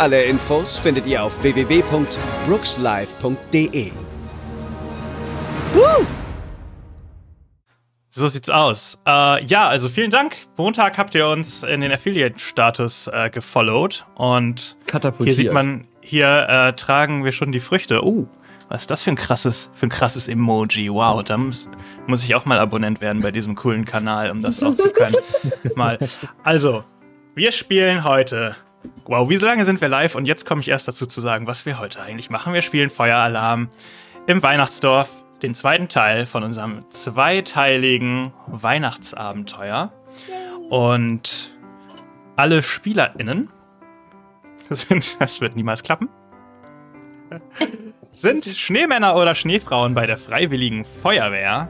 Alle Infos findet ihr auf www.brookslive.de. So sieht's aus. Äh, ja, also vielen Dank. Montag habt ihr uns in den Affiliate-Status äh, gefollowt und hier sieht man, hier äh, tragen wir schon die Früchte. Oh, was ist das für ein krasses, für ein krasses Emoji? Wow, da muss, muss ich auch mal Abonnent werden bei diesem coolen Kanal, um das auch zu können. mal. Also, wir spielen heute Wow, wie lange sind wir live? Und jetzt komme ich erst dazu zu sagen, was wir heute eigentlich machen. Wir spielen Feueralarm im Weihnachtsdorf, den zweiten Teil von unserem zweiteiligen Weihnachtsabenteuer. Und alle SpielerInnen sind, das wird niemals klappen, sind Schneemänner oder Schneefrauen bei der Freiwilligen Feuerwehr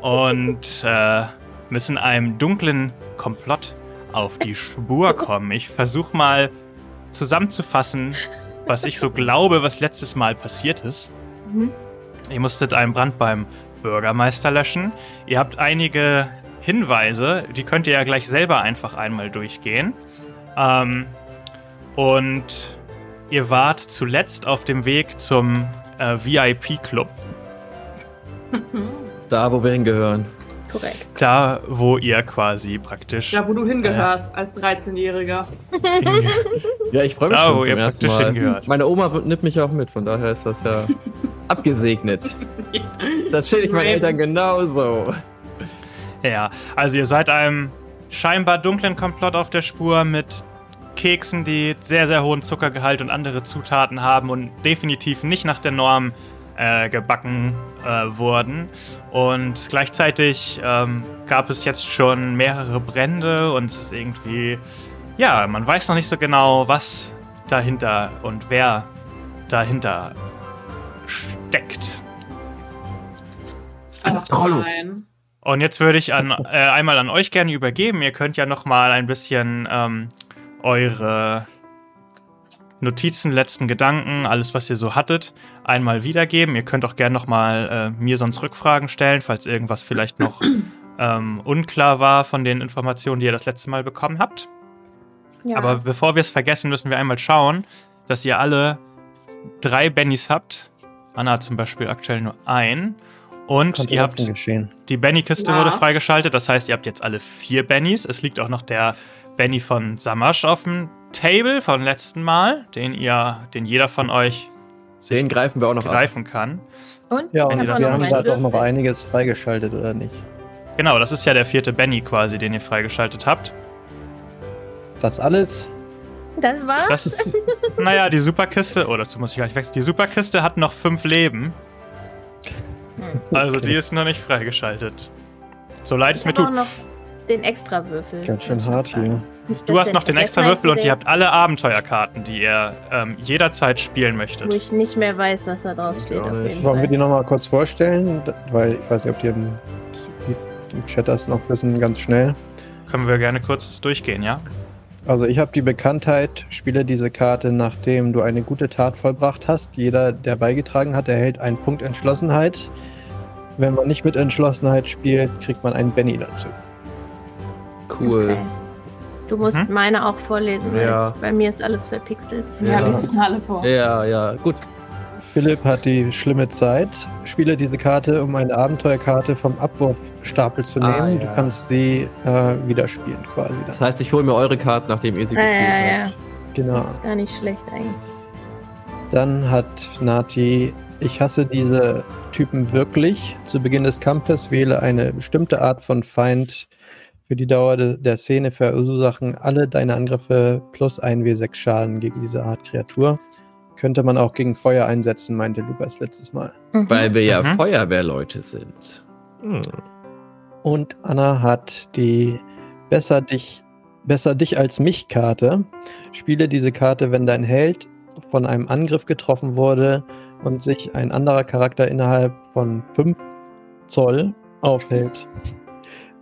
und äh, müssen einem dunklen Komplott auf die Spur kommen. Ich versuche mal zusammenzufassen, was ich so glaube, was letztes Mal passiert ist. Mhm. Ihr musstet einen Brand beim Bürgermeister löschen. Ihr habt einige Hinweise, die könnt ihr ja gleich selber einfach einmal durchgehen. Ähm, und ihr wart zuletzt auf dem Weg zum äh, VIP-Club. Da, wo wir hingehören. Korrekt. Da, wo ihr quasi praktisch. Da, wo du hingehörst äh, als 13-Jähriger. ja, ich freue mich da, schon wo zum ihr ersten praktisch Mal. hingehört. Meine Oma nimmt mich auch mit, von daher ist das ja abgesegnet. Das erzähle ich meinen Eltern genauso. Ja, also ihr seid einem scheinbar dunklen Komplott auf der Spur mit Keksen, die sehr, sehr hohen Zuckergehalt und andere Zutaten haben und definitiv nicht nach der Norm äh, gebacken äh, wurden. Und gleichzeitig ähm, gab es jetzt schon mehrere Brände und es ist irgendwie, ja, man weiß noch nicht so genau, was dahinter und wer dahinter steckt. Hallo. Und jetzt würde ich an, äh, einmal an euch gerne übergeben. Ihr könnt ja noch mal ein bisschen ähm, eure Notizen, letzten Gedanken, alles, was ihr so hattet, einmal wiedergeben. Ihr könnt auch gerne nochmal äh, mir sonst Rückfragen stellen, falls irgendwas vielleicht noch ähm, unklar war von den Informationen, die ihr das letzte Mal bekommen habt. Ja. Aber bevor wir es vergessen, müssen wir einmal schauen, dass ihr alle drei Bennys habt. Anna hat zum Beispiel aktuell nur ein. Und ihr habt geschehen. die Benny-Kiste ja. wurde freigeschaltet. Das heißt, ihr habt jetzt alle vier Bennys. Es liegt auch noch der Benny von Samasch auf dem Table vom letzten Mal, den ihr, den jeder von euch den greifen wir auch noch greifen ab. kann. Und? Ja, und wir haben da doch noch einiges freigeschaltet, oder nicht? Genau, das ist ja der vierte Benny quasi, den ihr freigeschaltet habt. Das alles? Das war's? Das ist, naja, die Superkiste, oh, dazu muss ich gleich wechseln. Die Superkiste hat noch fünf Leben. Also die ist noch nicht freigeschaltet. So leid es mir tut. noch den Extrawürfel. Ganz schön hart hier. Nicht, Du hast noch den Extrawürfel und ihr habt alle Abenteuerkarten, die ihr ähm, jederzeit spielen möchtet. Wo ich nicht mehr weiß, was da drauf steht. Wollen wir die nochmal kurz vorstellen? Weil ich weiß nicht, ob die im, im Chat das noch wissen, ganz schnell. Können wir gerne kurz durchgehen, ja? Also ich habe die Bekanntheit, spiele diese Karte, nachdem du eine gute Tat vollbracht hast. Jeder, der beigetragen hat, erhält einen Punkt Entschlossenheit. Wenn man nicht mit Entschlossenheit spielt, kriegt man einen Benny dazu. Cool. Okay. Du musst Mhm. meine auch vorlesen, weil Ja. ich, bei mir ist alles verpixelt. Ja, Ja. die alle vor. Ja, ja, gut. Philipp hat die schlimme Zeit. Spiele diese Karte, um eine Abenteuerkarte vom Abwurfstapel zu Ah, nehmen. ja. Du kannst sie äh, wieder spielen quasi. Das heißt, ich hole mir eure Karten, nachdem ihr sie Ja, gespielt ja, ja. habt. Genau. Das ist gar nicht schlecht eigentlich. Dann hat Nati, ich hasse diese Typen wirklich. Zu Beginn des Kampfes wähle eine bestimmte Art von Feind für die Dauer de der Szene verursachen alle deine Angriffe plus 1w6 Schaden gegen diese Art Kreatur. Könnte man auch gegen Feuer einsetzen, meinte Lukas letztes Mal. Mhm. Weil wir ja Mhm. Feuerwehrleute sind. Hm. Und Anna hat die Besser dich, besser dich als mich Karte. Spiele diese Karte, wenn dein Held von einem Angriff getroffen wurde und sich ein anderer Charakter innerhalb von 5 Zoll aufhält.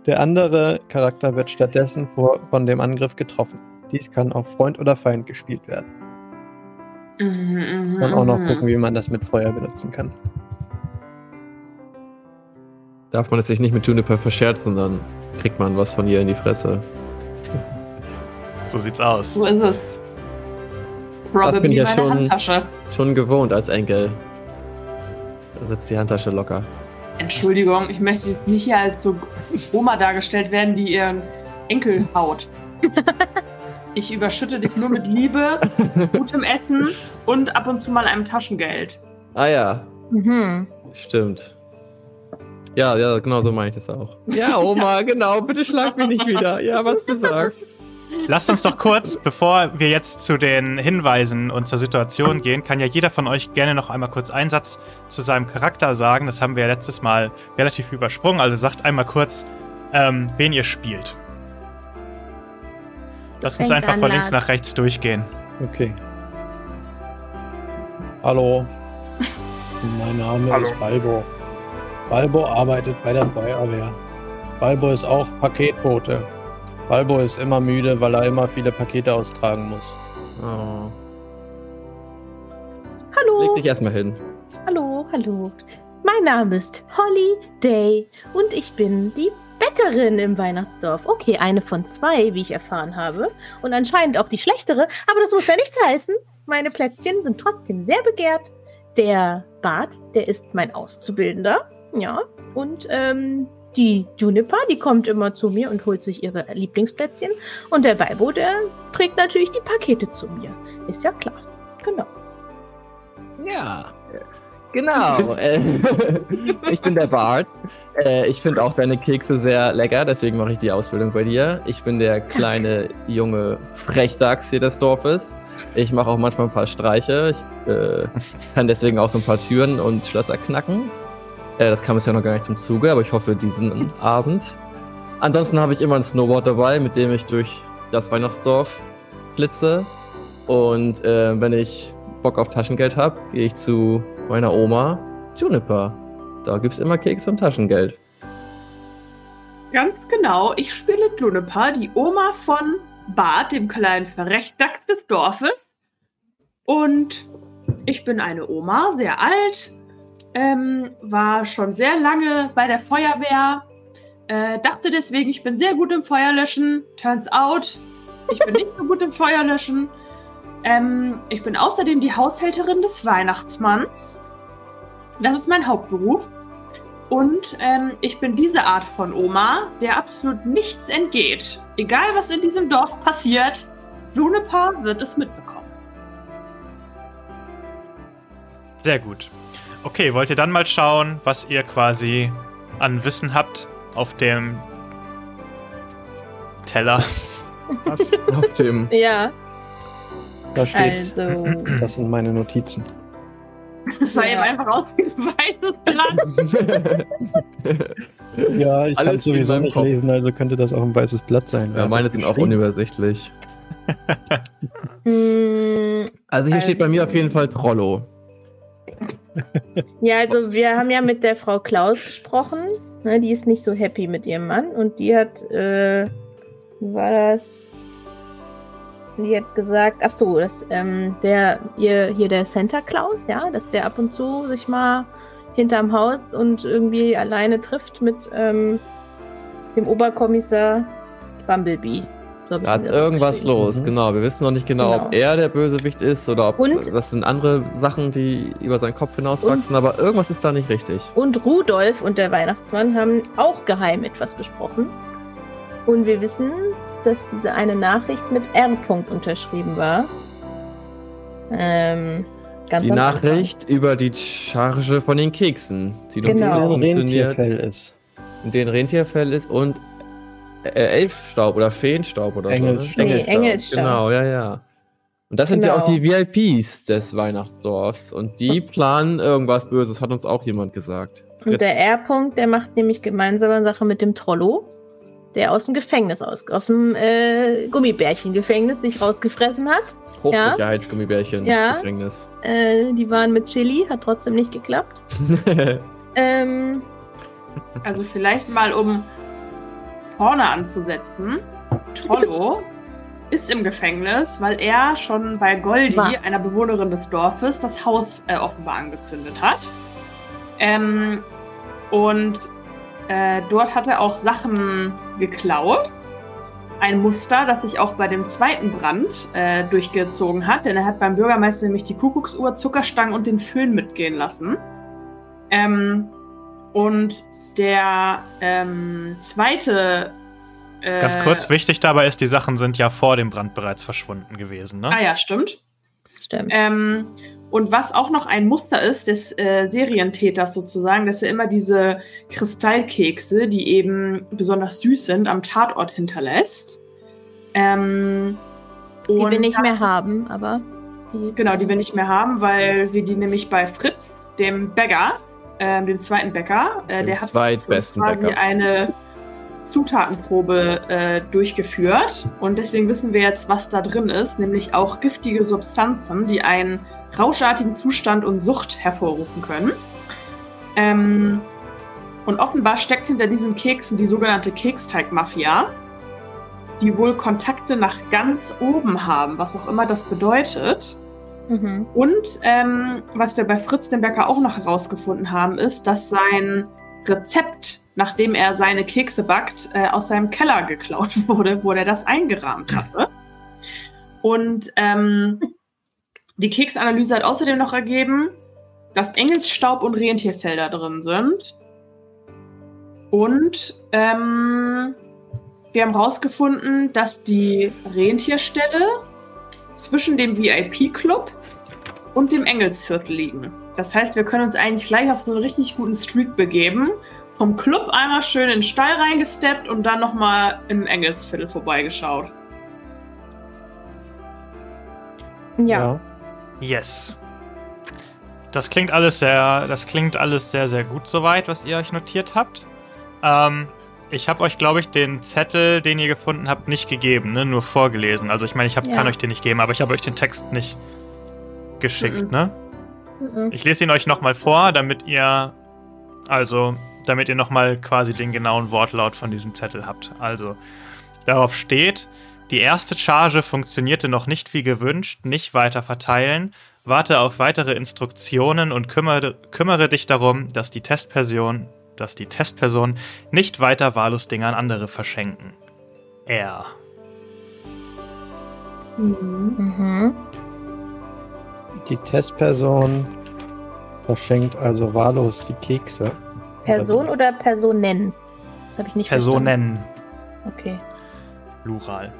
Der andere Charakter wird stattdessen vor, von dem Angriff getroffen. Dies kann auf Freund oder Feind gespielt werden. Mhm, Und auch noch mhm. gucken, wie man das mit Feuer benutzen kann. Darf man es sich nicht mit Juniper verscherzen, dann kriegt man was von ihr in die Fresse. So sieht's aus. So ist es. Probably bin ich ja schon- Handtasche. Schon gewohnt als Enkel. Da sitzt die Handtasche locker. Entschuldigung, ich möchte jetzt nicht hier als so Oma dargestellt werden, die ihren Enkel haut. Ich überschütte dich nur mit Liebe, gutem Essen und ab und zu mal einem Taschengeld. Ah ja, Mhm. stimmt. Ja, ja, genau so meine ich das auch. Ja, Oma, genau, bitte schlag mich nicht wieder. Ja, was du sagst. Lasst uns doch kurz, bevor wir jetzt zu den Hinweisen und zur Situation gehen, kann ja jeder von euch gerne noch einmal kurz einen Satz zu seinem Charakter sagen. Das haben wir ja letztes Mal relativ übersprungen. Also sagt einmal kurz, ähm, wen ihr spielt. Lasst uns einfach von links nach rechts durchgehen. Okay. Hallo. Mein Name Hallo. ist Balbo. Balbo arbeitet bei der Feuerwehr. Balbo ist auch Paketbote. Balbo ist immer müde, weil er immer viele Pakete austragen muss. Oh. Hallo. Leg dich erstmal hin. Hallo, hallo. Mein Name ist Holly Day und ich bin die Bäckerin im Weihnachtsdorf. Okay, eine von zwei, wie ich erfahren habe. Und anscheinend auch die schlechtere, aber das muss ja nichts heißen. Meine Plätzchen sind trotzdem sehr begehrt. Der Bart, der ist mein Auszubildender. Ja. Und ähm, die Juniper, die kommt immer zu mir und holt sich ihre Lieblingsplätzchen. Und der Balbo, der trägt natürlich die Pakete zu mir. Ist ja klar. Genau. Ja, genau. äh, ich bin der Bart. Äh, ich finde auch deine Kekse sehr lecker, deswegen mache ich die Ausbildung bei dir. Ich bin der kleine junge Frechdachs hier des Dorfes. Ich mache auch manchmal ein paar Streiche. Ich äh, kann deswegen auch so ein paar Türen und Schlösser knacken. Äh, das kam bisher noch gar nicht zum Zuge, aber ich hoffe diesen Abend. Ansonsten habe ich immer ein Snowboard dabei, mit dem ich durch das Weihnachtsdorf blitze. Und äh, wenn ich Bock auf Taschengeld habe, gehe ich zu meiner Oma Juniper. Da gibt's immer Keks und Taschengeld. Ganz genau, ich spiele Juniper, die Oma von Bart, dem kleinen Verrechtdachs des Dorfes. Und ich bin eine Oma, sehr alt, ähm, war schon sehr lange bei der Feuerwehr, äh, dachte deswegen, ich bin sehr gut im Feuerlöschen. Turns out, ich bin nicht so gut im Feuerlöschen. Ähm, ich bin außerdem die Haushälterin des Weihnachtsmanns. Das ist mein Hauptberuf. Und ähm, ich bin diese Art von Oma, der absolut nichts entgeht. Egal, was in diesem Dorf passiert, Juniper wird es mitbekommen. Sehr gut. Okay, wollt ihr dann mal schauen, was ihr quasi an Wissen habt auf dem Teller? Was? Auf dem. Ja, Da steht, also. das sind meine Notizen. Das sah Ja. eben einfach aus wie ein weißes Blatt. Ja, ich kann in sowieso nicht Kopf. lesen, also könnte das auch ein weißes Blatt sein. ja, meine sind auch unübersichtlich. mh, Also hier Äh, steht bei mir auf jeden Fall Trollo. Ja, also wir haben ja mit der Frau Klaus gesprochen. Ne, die ist nicht so happy mit ihrem Mann und die hat, äh, wie war das? Die hat gesagt, ach so, dass ähm, der ihr hier der Santa Claus, ja, dass der ab und zu sich mal hinterm Haus und irgendwie alleine trifft mit ähm, dem Oberkommissar Bumblebee. Da ist irgendwas los, Mhm. genau. Wir wissen noch nicht genau, Genau. ob er der Bösewicht ist oder ob Und- das sind andere Sachen, die über seinen Kopf hinauswachsen, aber irgendwas ist da nicht richtig. Und Rudolf und der Weihnachtsmann haben auch geheim etwas besprochen. Und wir wissen, dass diese eine Nachricht mit R. -Punkt unterschrieben war. Ähm, ganz Die am Anfang. Nachricht über die Charge von den Keksen, die doch Genau. nicht so Ein funktioniert, Rentierfell ist. in den Rentierfell ist und äh, Elfstaub oder Feenstaub oder Engelsstaub. so. Nee, Ne? Engelsstaub. Genau, ja, ja. Und das sind ja auch Genau. die VIPs des Weihnachtsdorfs und die planen irgendwas Böses, hat uns auch jemand gesagt. Und der R. -Punkt, der macht nämlich gemeinsame Sache mit dem Trollo. der aus dem Gefängnis aus, aus dem äh, Gummibärchen-Gefängnis sich rausgefressen hat. Hochsicherheitsgummibärchen Ja. Gefängnis. Äh, die waren mit Chili, hat trotzdem nicht geklappt. Ähm, Also vielleicht mal, um vorne anzusetzen. Trollo ist im Gefängnis, weil er schon bei Goldi, War. einer Bewohnerin des Dorfes, das Haus äh, offenbar angezündet hat. Ähm, und äh, dort hat er auch Sachen geklaut. Ein Muster, das sich auch bei dem zweiten Brand äh, durchgezogen hat, denn er hat beim Bürgermeister nämlich die Kuckucksuhr, Zuckerstangen und den Föhn mitgehen lassen. Ähm, und der ähm, zweite. Äh, Ganz kurz, wichtig dabei ist, die Sachen sind ja vor dem Brand bereits verschwunden gewesen, ne? Ah ja, stimmt. stimmt. Ähm, und was auch noch ein Muster ist des äh, Serientäters sozusagen, dass er immer diese Kristallkekse, die eben besonders süß sind, am Tatort hinterlässt. Ähm, die wir nicht mehr haben, aber. Die, Genau, die wir nicht mehr haben, weil wir die nämlich bei Fritz, dem Bäcker, ähm, dem zweiten Bäcker, äh, Dem der hat quasi Bäcker. eine Zutatenprobe äh, durchgeführt. Und deswegen wissen wir jetzt, was da drin ist, nämlich auch giftige Substanzen, die einen rauschartigen Zustand und Sucht hervorrufen können. Ähm, und offenbar steckt hinter diesen Keksen die sogenannte Keksteig-Mafia, die wohl Kontakte nach ganz oben haben, was auch immer das bedeutet. Mhm. Und ähm, was wir bei Fritz dem Bäcker auch noch herausgefunden haben, ist, dass sein Rezept, nachdem er seine Kekse backt, äh, aus seinem Keller geklaut wurde, wo er das eingerahmt hatte. Und ähm, die Keksanalyse hat außerdem noch ergeben, dass Engelsstaub und Rentierfelder drin sind. Und ähm, wir haben herausgefunden, dass die Rentierstelle zwischen dem VIP-Club und dem Engelsviertel liegen. Das heißt, wir können uns eigentlich gleich auf so einen richtig guten Streak begeben. Vom Club einmal schön in den Stall reingesteppt und dann nochmal im Engelsviertel vorbeigeschaut. Ja. Yes. Das klingt alles sehr, das klingt alles sehr, sehr gut soweit, was ihr euch notiert habt. Ähm, ich habe euch, glaube ich, den Zettel, den ihr gefunden habt, nicht gegeben, ne? nur vorgelesen. Also ich meine, ich hab, Ja. kann euch den nicht geben, aber ich habe euch den Text nicht geschickt, Mhm. ne? Mhm. Ich lese ihn euch nochmal vor, damit ihr, also, damit ihr nochmal quasi den genauen Wortlaut von diesem Zettel habt. Also, darauf steht, die erste Charge funktionierte noch nicht wie gewünscht, nicht weiter verteilen, warte auf weitere Instruktionen und kümmere, kümmere dich darum, dass die Testperson, dass die Testperson nicht weiter wahllos Dinge an andere verschenken. Er. Mhm. Die Testperson verschenkt also wahllos die Kekse. Person oder Personen? Das habe ich nicht Personen, verstanden. Okay. Plural.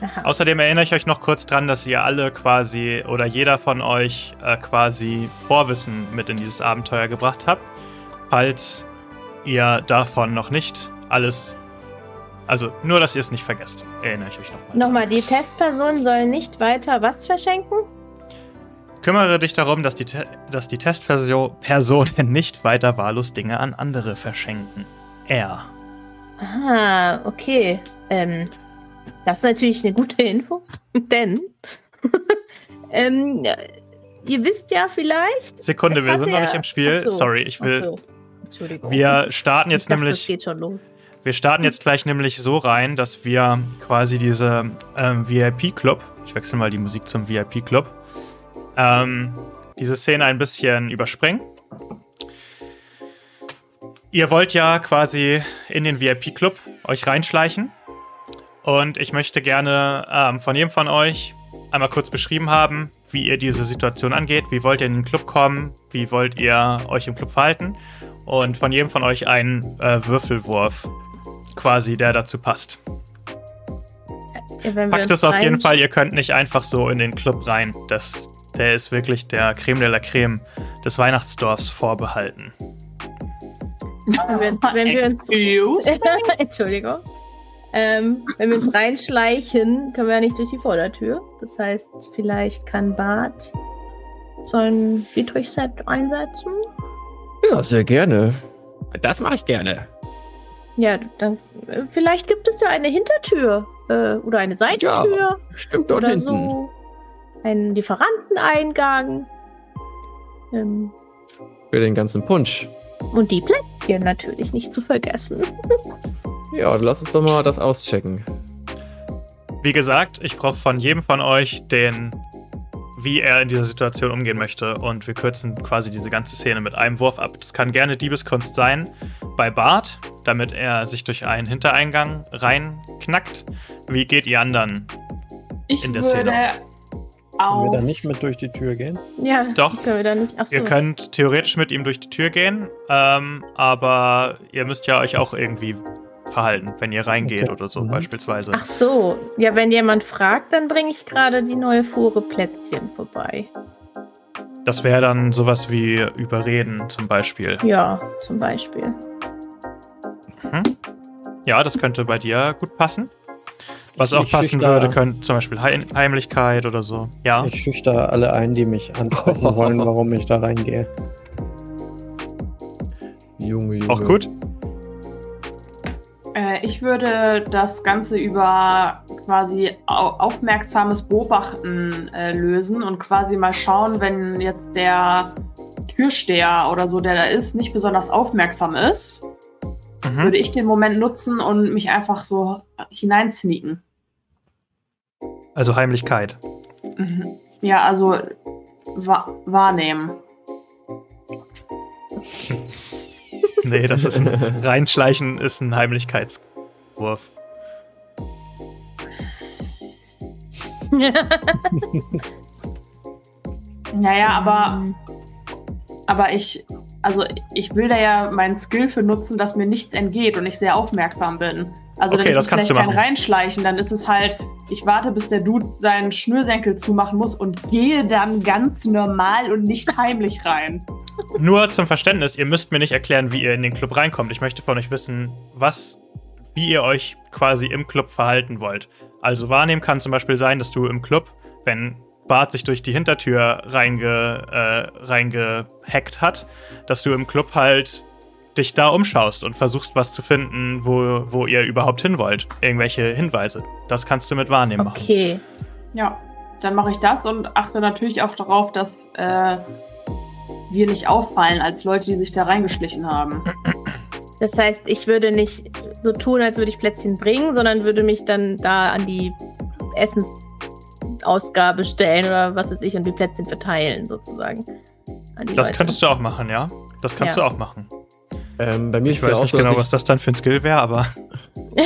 Aha. Außerdem erinnere ich euch noch kurz dran, dass ihr alle quasi oder jeder von euch äh, quasi Vorwissen mit in dieses Abenteuer gebracht habt. Falls ihr davon noch nicht alles. Also nur, dass ihr es nicht vergesst. Erinnere ich euch nochmal. Nochmal, die Testperson soll nicht weiter was verschenken? Kümmere dich darum, dass die, Te dass die Testpersonen nicht weiter wahllos Dinge an andere verschenken. Er. Ah, okay. Ähm, das ist natürlich eine gute Info, denn ähm, ihr wisst ja vielleicht. Sekunde, wir sind noch ja- nicht im Spiel. So, Sorry, ich will. so. Entschuldigung. Wir starten jetzt dachte, nämlich. Es geht schon los. Wir starten jetzt gleich nämlich so rein, dass wir quasi diese ähm, VIP-Club, ich wechsle mal die Musik zum VIP-Club, ähm, diese Szene ein bisschen überspringen. Ihr wollt ja quasi in den VIP-Club euch reinschleichen. Und ich möchte gerne ähm, von jedem von euch einmal kurz beschrieben haben, wie ihr diese Situation angeht. Wie wollt ihr in den Club kommen? Wie wollt ihr euch im Club verhalten? Und von jedem von euch einen äh, Würfelwurf quasi, der dazu passt. Ja, wenn wir Fakt uns ist auf jeden Fall, ihr könnt nicht einfach so in den Club rein. Das, der ist wirklich der Creme de la Creme des Weihnachtsdorfs vorbehalten. Wenn wir, wenn wir uns? Entschuldigung. Ähm, wenn wir uns reinschleichen, können wir ja nicht durch die Vordertür. Das heißt, vielleicht kann Bart so ein Dietrich-Set einsetzen. Ja, sehr gerne. Das mache ich gerne. Ja, dann äh, vielleicht gibt es ja eine Hintertür äh, oder eine Seitentür Ja, stimmt dort oder hinten. so. Einen Lieferanteneingang. Ähm, Für den ganzen Punsch. und die Plätzchen natürlich nicht zu vergessen. Ja, dann lass uns doch mal das auschecken. Wie gesagt, ich brauche von jedem von euch den, wie er in dieser Situation umgehen möchte. Und wir kürzen quasi diese ganze Szene mit einem Wurf ab. Das kann gerne Diebeskunst sein bei Bart, damit er sich durch einen Hintereingang reinknackt. Wie geht ihr anderen? Ich In der würde Szene. Können wir auch. da nicht mit durch die Tür gehen? Ja, Doch. Können wir da nicht. Achso. Ihr könnt theoretisch mit ihm durch die Tür gehen, ähm, aber ihr müsst ja euch auch irgendwie verhalten, wenn ihr reingeht Okay. oder so Mhm. beispielsweise. Ach so. Ja, wenn jemand fragt, dann bringe ich gerade die neue Fuhre Plätzchen vorbei. Das wäre dann sowas wie Überreden zum Beispiel. Ja, zum Beispiel. Mhm. Ja, das könnte bei dir gut passen. Was Ich- auch passen schüchter- würde, könnte zum Beispiel Heim Heimlichkeit oder so. Ja. Ich schüchter alle ein, die mich ansprechen wollen, warum ich da reingehe. Junge, Junge. Auch gut. Äh, ich würde das Ganze über quasi au aufmerksames Beobachten äh, lösen und quasi mal schauen, wenn jetzt der Türsteher oder so, der da ist, nicht besonders aufmerksam ist, Mhm. würde ich den Moment nutzen und mich einfach so hineinsneaken. Also Heimlichkeit. Mhm. Ja, also wa wahrnehmen. Nee, das ist ein Reinschleichen ist ein Heimlichkeitswurf. Naja, aber, aber ich, also ich will da ja meinen Skill für nutzen, dass mir nichts entgeht und ich sehr aufmerksam bin. Also Okay, dann ist das es kannst vielleicht du kein. Reinschleichen, dann ist es halt, ich warte, bis der Dude seinen Schnürsenkel zumachen muss und gehe dann ganz normal und nicht heimlich rein. Nur zum Verständnis, ihr müsst mir nicht erklären, wie ihr in den Club reinkommt. Ich möchte von euch wissen, was, wie ihr euch quasi im Club verhalten wollt. Also wahrnehmen kann zum Beispiel sein, dass du im Club, wenn Bart sich durch die Hintertür reinge, äh, reingehackt hat, dass du im Club halt dich da umschaust und versuchst, was zu finden, wo, wo ihr überhaupt hin wollt. Irgendwelche Hinweise. Das kannst du mit wahrnehmen machen. Okay. Ja, dann mache ich das und achte natürlich auch darauf, dass äh, wir nicht auffallen als Leute, die sich da reingeschlichen haben. Das heißt, ich würde nicht so tun, als würde ich Plätzchen bringen, sondern würde mich dann da an die Essensausgabe stellen oder was weiß ich und die Plätzchen verteilen, sozusagen. An die Das Leute. könntest du auch machen, ja? Das kannst Ja. du auch machen. Ähm, bei mir Ich ist ja weiß auch nicht so, genau, was das dann für ein Skill wäre, aber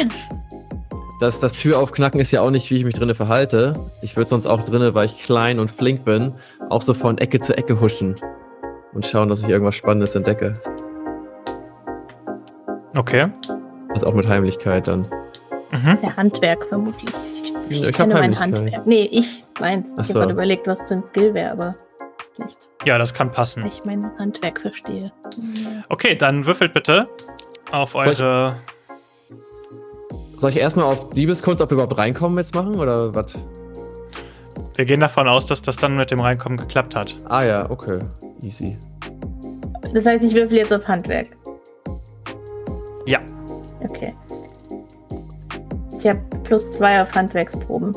das, das Tür aufknacken ist ja auch nicht, wie ich mich drinnen verhalte. Ich würde sonst auch drinnen, weil ich klein und flink bin, auch so von Ecke zu Ecke huschen und schauen, dass ich irgendwas Spannendes entdecke. okay. Also auch mit Heimlichkeit dann. Mhm. Der Handwerk vermutlich. Ich Ich hab kenne mein Heimlichkeit. Handwerk. Nee, ich meins. Ach Ich so. habe überlegt, was für ein Skill wäre, aber nicht, Ja, das kann passen. ich mein Handwerk verstehe. Okay, dann würfelt bitte auf Soll ich- eure. Soll ich erstmal auf Diebeskunst, ob wir überhaupt reinkommen jetzt machen oder was? Wir gehen davon aus, dass das dann mit dem Reinkommen geklappt hat. Ah ja, okay. Easy. Das heißt, ich würfel jetzt auf Handwerk. Ja. Okay. Ich habe plus zwei auf Handwerksproben.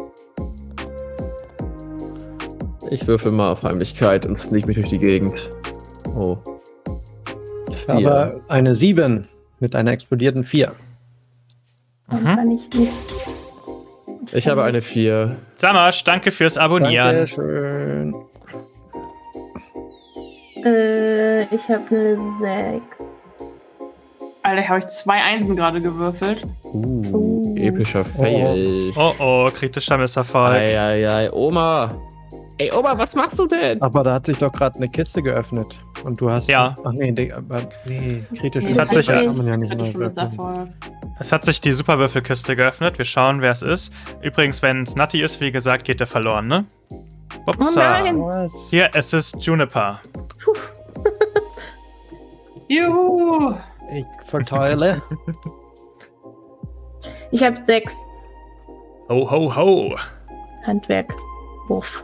Ich würfel mal auf Heimlichkeit und sneak mich durch die Gegend. Oh. Ich habe eine 7 mit einer explodierten 4. Dann Mhm. kann ich nicht. Ich habe eine 4. Samasch, danke fürs Abonnieren. Dankeschön. Äh, ich habe eine 6. Alter, habe ich zwei Einsen gerade gewürfelt. Uh, Oh. epischer Fail. Oh oh, kritischer Misserfolg. Eieiei, Oma. Ey, Oma, was machst du denn? Aber da hat sich doch gerade eine Kiste geöffnet. Und du hast. Ja. Ach nee, nee, kritisch. Nee, Das hat sich- kann man ja nicht Es hat sich die Superwürfelkiste geöffnet. Wir schauen, wer es ist. Übrigens, wenn es Nutty ist, wie gesagt, geht der verloren, ne? Upsa. Oh nein. Hier, es ist Juniper. Juhu! Ich verteile. Ich habe 6 Ho, ho, ho. Handwerk. Wurf.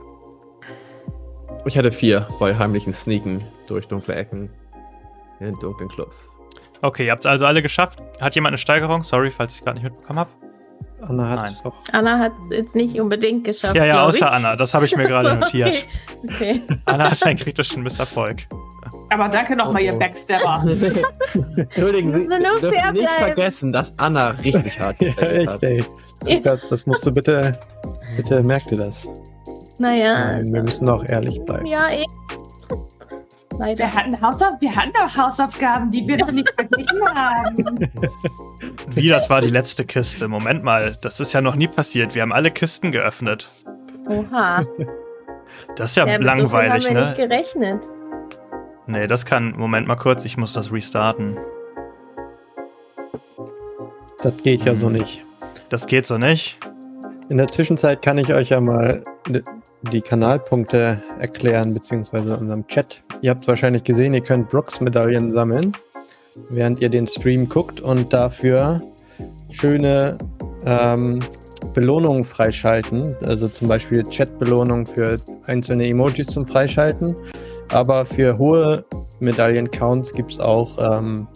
Ich hatte 4 bei heimlichen Sneaken durch dunkle Ecken in dunklen Clubs. Okay, ihr habt es also alle geschafft. Hat jemand eine Steigerung? Sorry, falls ich es gerade nicht mitbekommen habe. Anna hat es doch. Anna hat es jetzt nicht unbedingt geschafft. Ja, ja, außer ich. Anna. Das habe ich mir gerade notiert. Okay. Anna hat einen kritischen Misserfolg. Aber danke nochmal, oh, oh. ihr Backstabber. Entschuldigen Sie, dürfen nicht vergessen, dass Anna richtig hart ja, hat. Ey. Das, das musst du bitte, bitte merk dir das. Naja. Nein, wir müssen auch ehrlich bleiben. Ja, eh. Leider. Wir hatten, Hausauf wir hatten doch Hausaufgaben, die wir noch nicht verglichen haben. Wie, das war die letzte Kiste? Moment mal, das ist ja noch nie passiert. Wir haben alle Kisten geöffnet. Oha. Das ist ja, ja langweilig, so haben wir ne? nicht gerechnet. Nee, das kann. Moment mal kurz, ich muss das restarten. Das geht ja so hm. nicht. Das geht so nicht. In der Zwischenzeit kann ich euch ja mal die Kanalpunkte erklären, beziehungsweise unserem Chat. Ihr habt wahrscheinlich gesehen, ihr könnt Brooks-Medaillen sammeln, während ihr den Stream guckt und dafür schöne ähm, Belohnungen freischalten. Also zum Beispiel Chat-Belohnungen für einzelne Emojis zum Freischalten. Aber für hohe Medaillen-Counts gibt es auch ähm,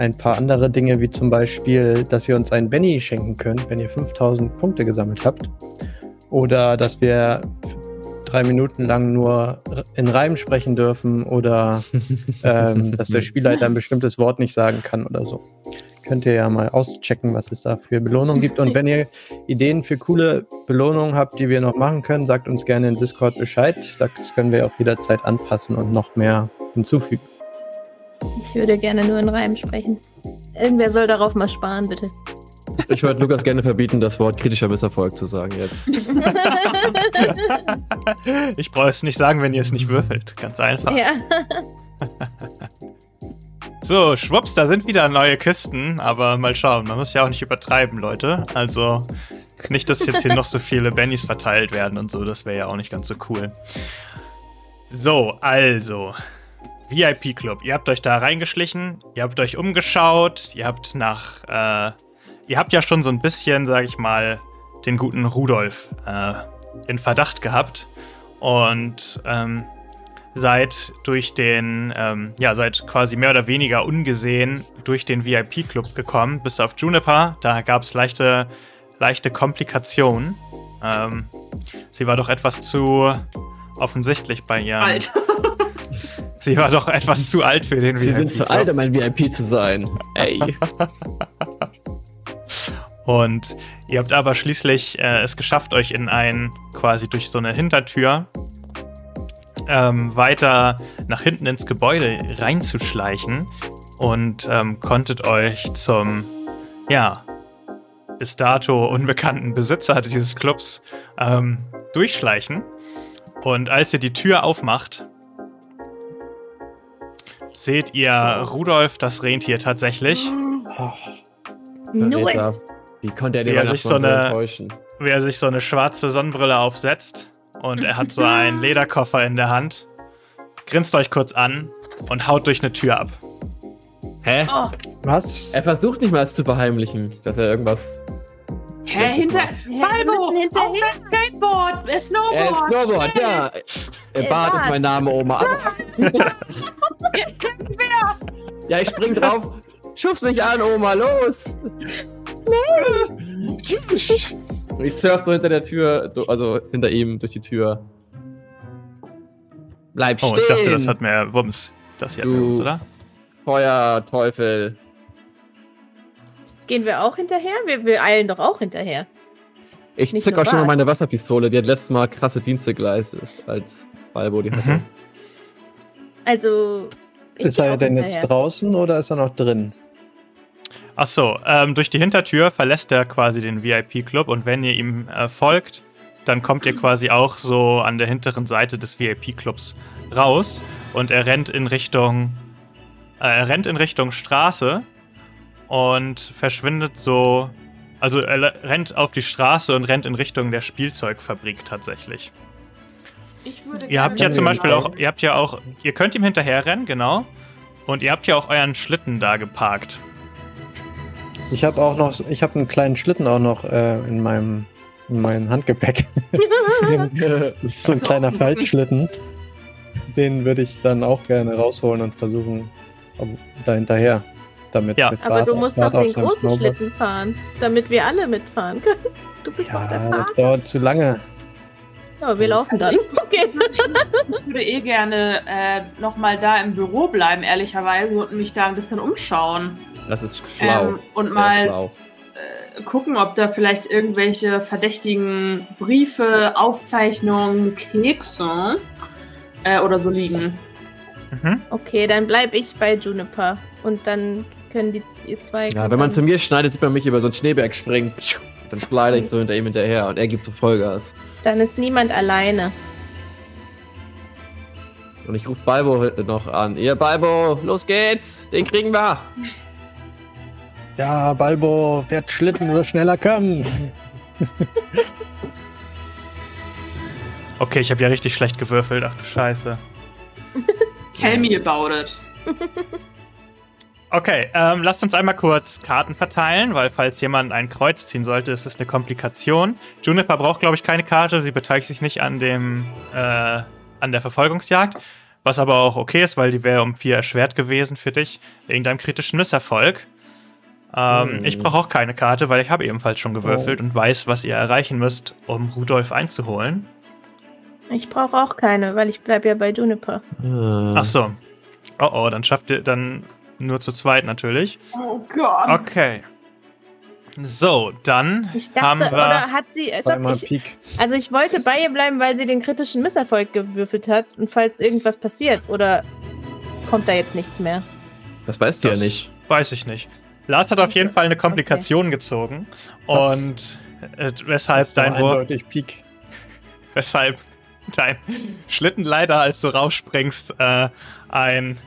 ein paar andere Dinge, wie zum Beispiel, dass ihr uns einen Benny schenken könnt, wenn ihr 5000 Punkte gesammelt habt. Oder dass wir drei Minuten lang nur in Reim sprechen dürfen oder ähm, dass der Spielleiter ein bestimmtes Wort nicht sagen kann oder so. Könnt ihr ja mal auschecken, was es da für Belohnungen gibt. Und wenn ihr Ideen für coole Belohnungen habt, die wir noch machen können, sagt uns gerne in Discord Bescheid. Das können wir auch jederzeit anpassen und noch mehr hinzufügen. Ich würde gerne nur in Reim sprechen. Irgendwer soll darauf mal sparen, bitte. Ich würde Lukas gerne verbieten, das Wort kritischer Misserfolg zu sagen jetzt. ich brauche es nicht sagen, wenn ihr es nicht würfelt. Ganz einfach. Ja. So, schwupps, da sind wieder neue Kisten, aber mal schauen. Man muss ja auch nicht übertreiben, Leute. Also nicht, dass jetzt hier noch so viele Bennys verteilt werden und so. Das wäre ja auch nicht ganz so cool. So, also. VIP-Club. Ihr habt euch da reingeschlichen, ihr habt euch umgeschaut, ihr habt nach äh, ihr habt ja schon so ein bisschen, sag ich mal, den guten Rudolf äh, in Verdacht gehabt und ähm, seid durch den, ähm, ja, seid quasi mehr oder weniger ungesehen durch den VIP-Club gekommen, bis auf Juniper. Da gab es leichte, leichte Komplikationen. Ähm, sie war doch etwas zu offensichtlich bei ihr. Sie war doch etwas zu alt für den VIP. Sie sind zu alt, um ein VIP zu sein. Ey. Und ihr habt aber schließlich äh, es geschafft, euch in ein, quasi durch so eine Hintertür ähm, weiter nach hinten ins Gebäude reinzuschleichen und ähm, konntet euch zum, ja, bis dato unbekannten Besitzer dieses Clubs ähm, durchschleichen. Und als ihr die Tür aufmacht, seht ihr Rudolf, das Rentier tatsächlich. Oh. It. Wie konnte er den wie sich so eine, enttäuschen? Wie er sich so eine schwarze Sonnenbrille aufsetzt und er hat so einen Lederkoffer in der Hand, grinst euch kurz an und haut durch eine Tür ab. Hä? Oh. Was? Er versucht nicht mal es zu verheimlichen, dass er irgendwas. Hä, hinter. Falbo! Das Skateboard! Snowboard! Äh, Snowboard, ja. Äh, Bart ist mein Name, Oma. ja, ich spring drauf. Schub's mich an, Oma, los! Nee! Ich surf so hinter der Tür, also hinter ihm durch die Tür. Bleib stehen! Oh, ich dachte, das hat mehr Wumms. Das hier hat mehr Wumms, oder? Feuer, Teufel. Gehen wir auch hinterher? Wir, wir eilen doch auch hinterher. Ich Nicht zück auch schon mal meine Wasserpistole, die hat letztes Mal krasse Dienste geleistet, als Balbo die hatte. Mhm. Also. Ist er denn hinterher. jetzt draußen oder ist er noch drin? Achso, ähm, durch die Hintertür verlässt er quasi den VIP-Club und wenn ihr ihm äh, folgt, dann kommt ihr quasi auch so an der hinteren Seite des VIP-Clubs raus und er rennt in Richtung, äh, er rennt in Richtung Straße und verschwindet so, also er rennt auf die Straße und rennt in Richtung der Spielzeugfabrik tatsächlich. Ihr habt ja zum Beispiel auch, ihr habt ja auch, ihr könnt ihm hinterherrennen, genau. Und ihr habt ja auch euren Schlitten da geparkt. Ich habe auch noch, ich habe einen kleinen Schlitten auch noch äh, in meinem in meinem Handgepäck. das ist so ein kleiner Faltschlitten. Den würde ich dann auch gerne rausholen und versuchen, da hinterher damit. Ja. mit Aber Bart- du musst Bart doch auf den großen Snowboard. Schlitten fahren, damit wir alle mitfahren können. Du bist doch der Ja, das Fahrer. dauert zu lange. Ja, wir laufen dann. Okay. Ich würde eh gerne äh, nochmal da im Büro bleiben, ehrlicherweise, und mich da ein bisschen umschauen. Das ist schlau. Ähm, und mal schlau. gucken, ob da vielleicht irgendwelche verdächtigen Briefe, Aufzeichnungen, Kekse äh, oder so liegen. Mhm. okay, dann bleib ich bei Juniper. Und dann können die ihr zwei. Ja, wenn man zu mir schneidet, sieht man mich über so einen Schneeberg springen. Dann slide ich so hinter ihm hinterher und er gibt so Vollgas. Dann ist niemand alleine. Und ich rufe Balbo noch an. Ihr Balbo, los geht's! Den kriegen wir! Ja, Balbo wird Schlitten so schneller können. Okay, ich habe ja richtig schlecht gewürfelt. Ach du Scheiße. Tell me about it. Okay, ähm, lasst uns einmal kurz Karten verteilen, weil falls jemand ein Kreuz ziehen sollte, ist es eine Komplikation. Juniper braucht, glaube ich, keine Karte. Sie beteiligt sich nicht an dem äh, an der Verfolgungsjagd. Was aber auch okay ist, weil die wäre um vier erschwert gewesen für dich, wegen deinem kritischen Misserfolg. Ähm, Hm. Ich brauche auch keine Karte, weil ich habe ebenfalls schon gewürfelt und weiß, was ihr erreichen müsst, um Rudolf einzuholen. Ich brauche auch keine, weil ich bleib ja bei Juniper. Ah. Ach so. Oh oh, dann schafft ihr dann nur zu zweit natürlich. Oh Gott. Okay. So, dann Ich haben dachte, wir. oder hat sie. als ich, also ich wollte bei ihr bleiben, weil sie den kritischen Misserfolg gewürfelt hat. Und falls irgendwas passiert, oder kommt da jetzt nichts mehr? Das weißt du ja das nicht. Weiß ich nicht. Lars hat auf jeden Fall eine Komplikation gezogen. Was? Und äh, weshalb Das war dein Wurf, eindeutig Pik. weshalb dein Schlitten leider, als du rausspringst, äh, ein,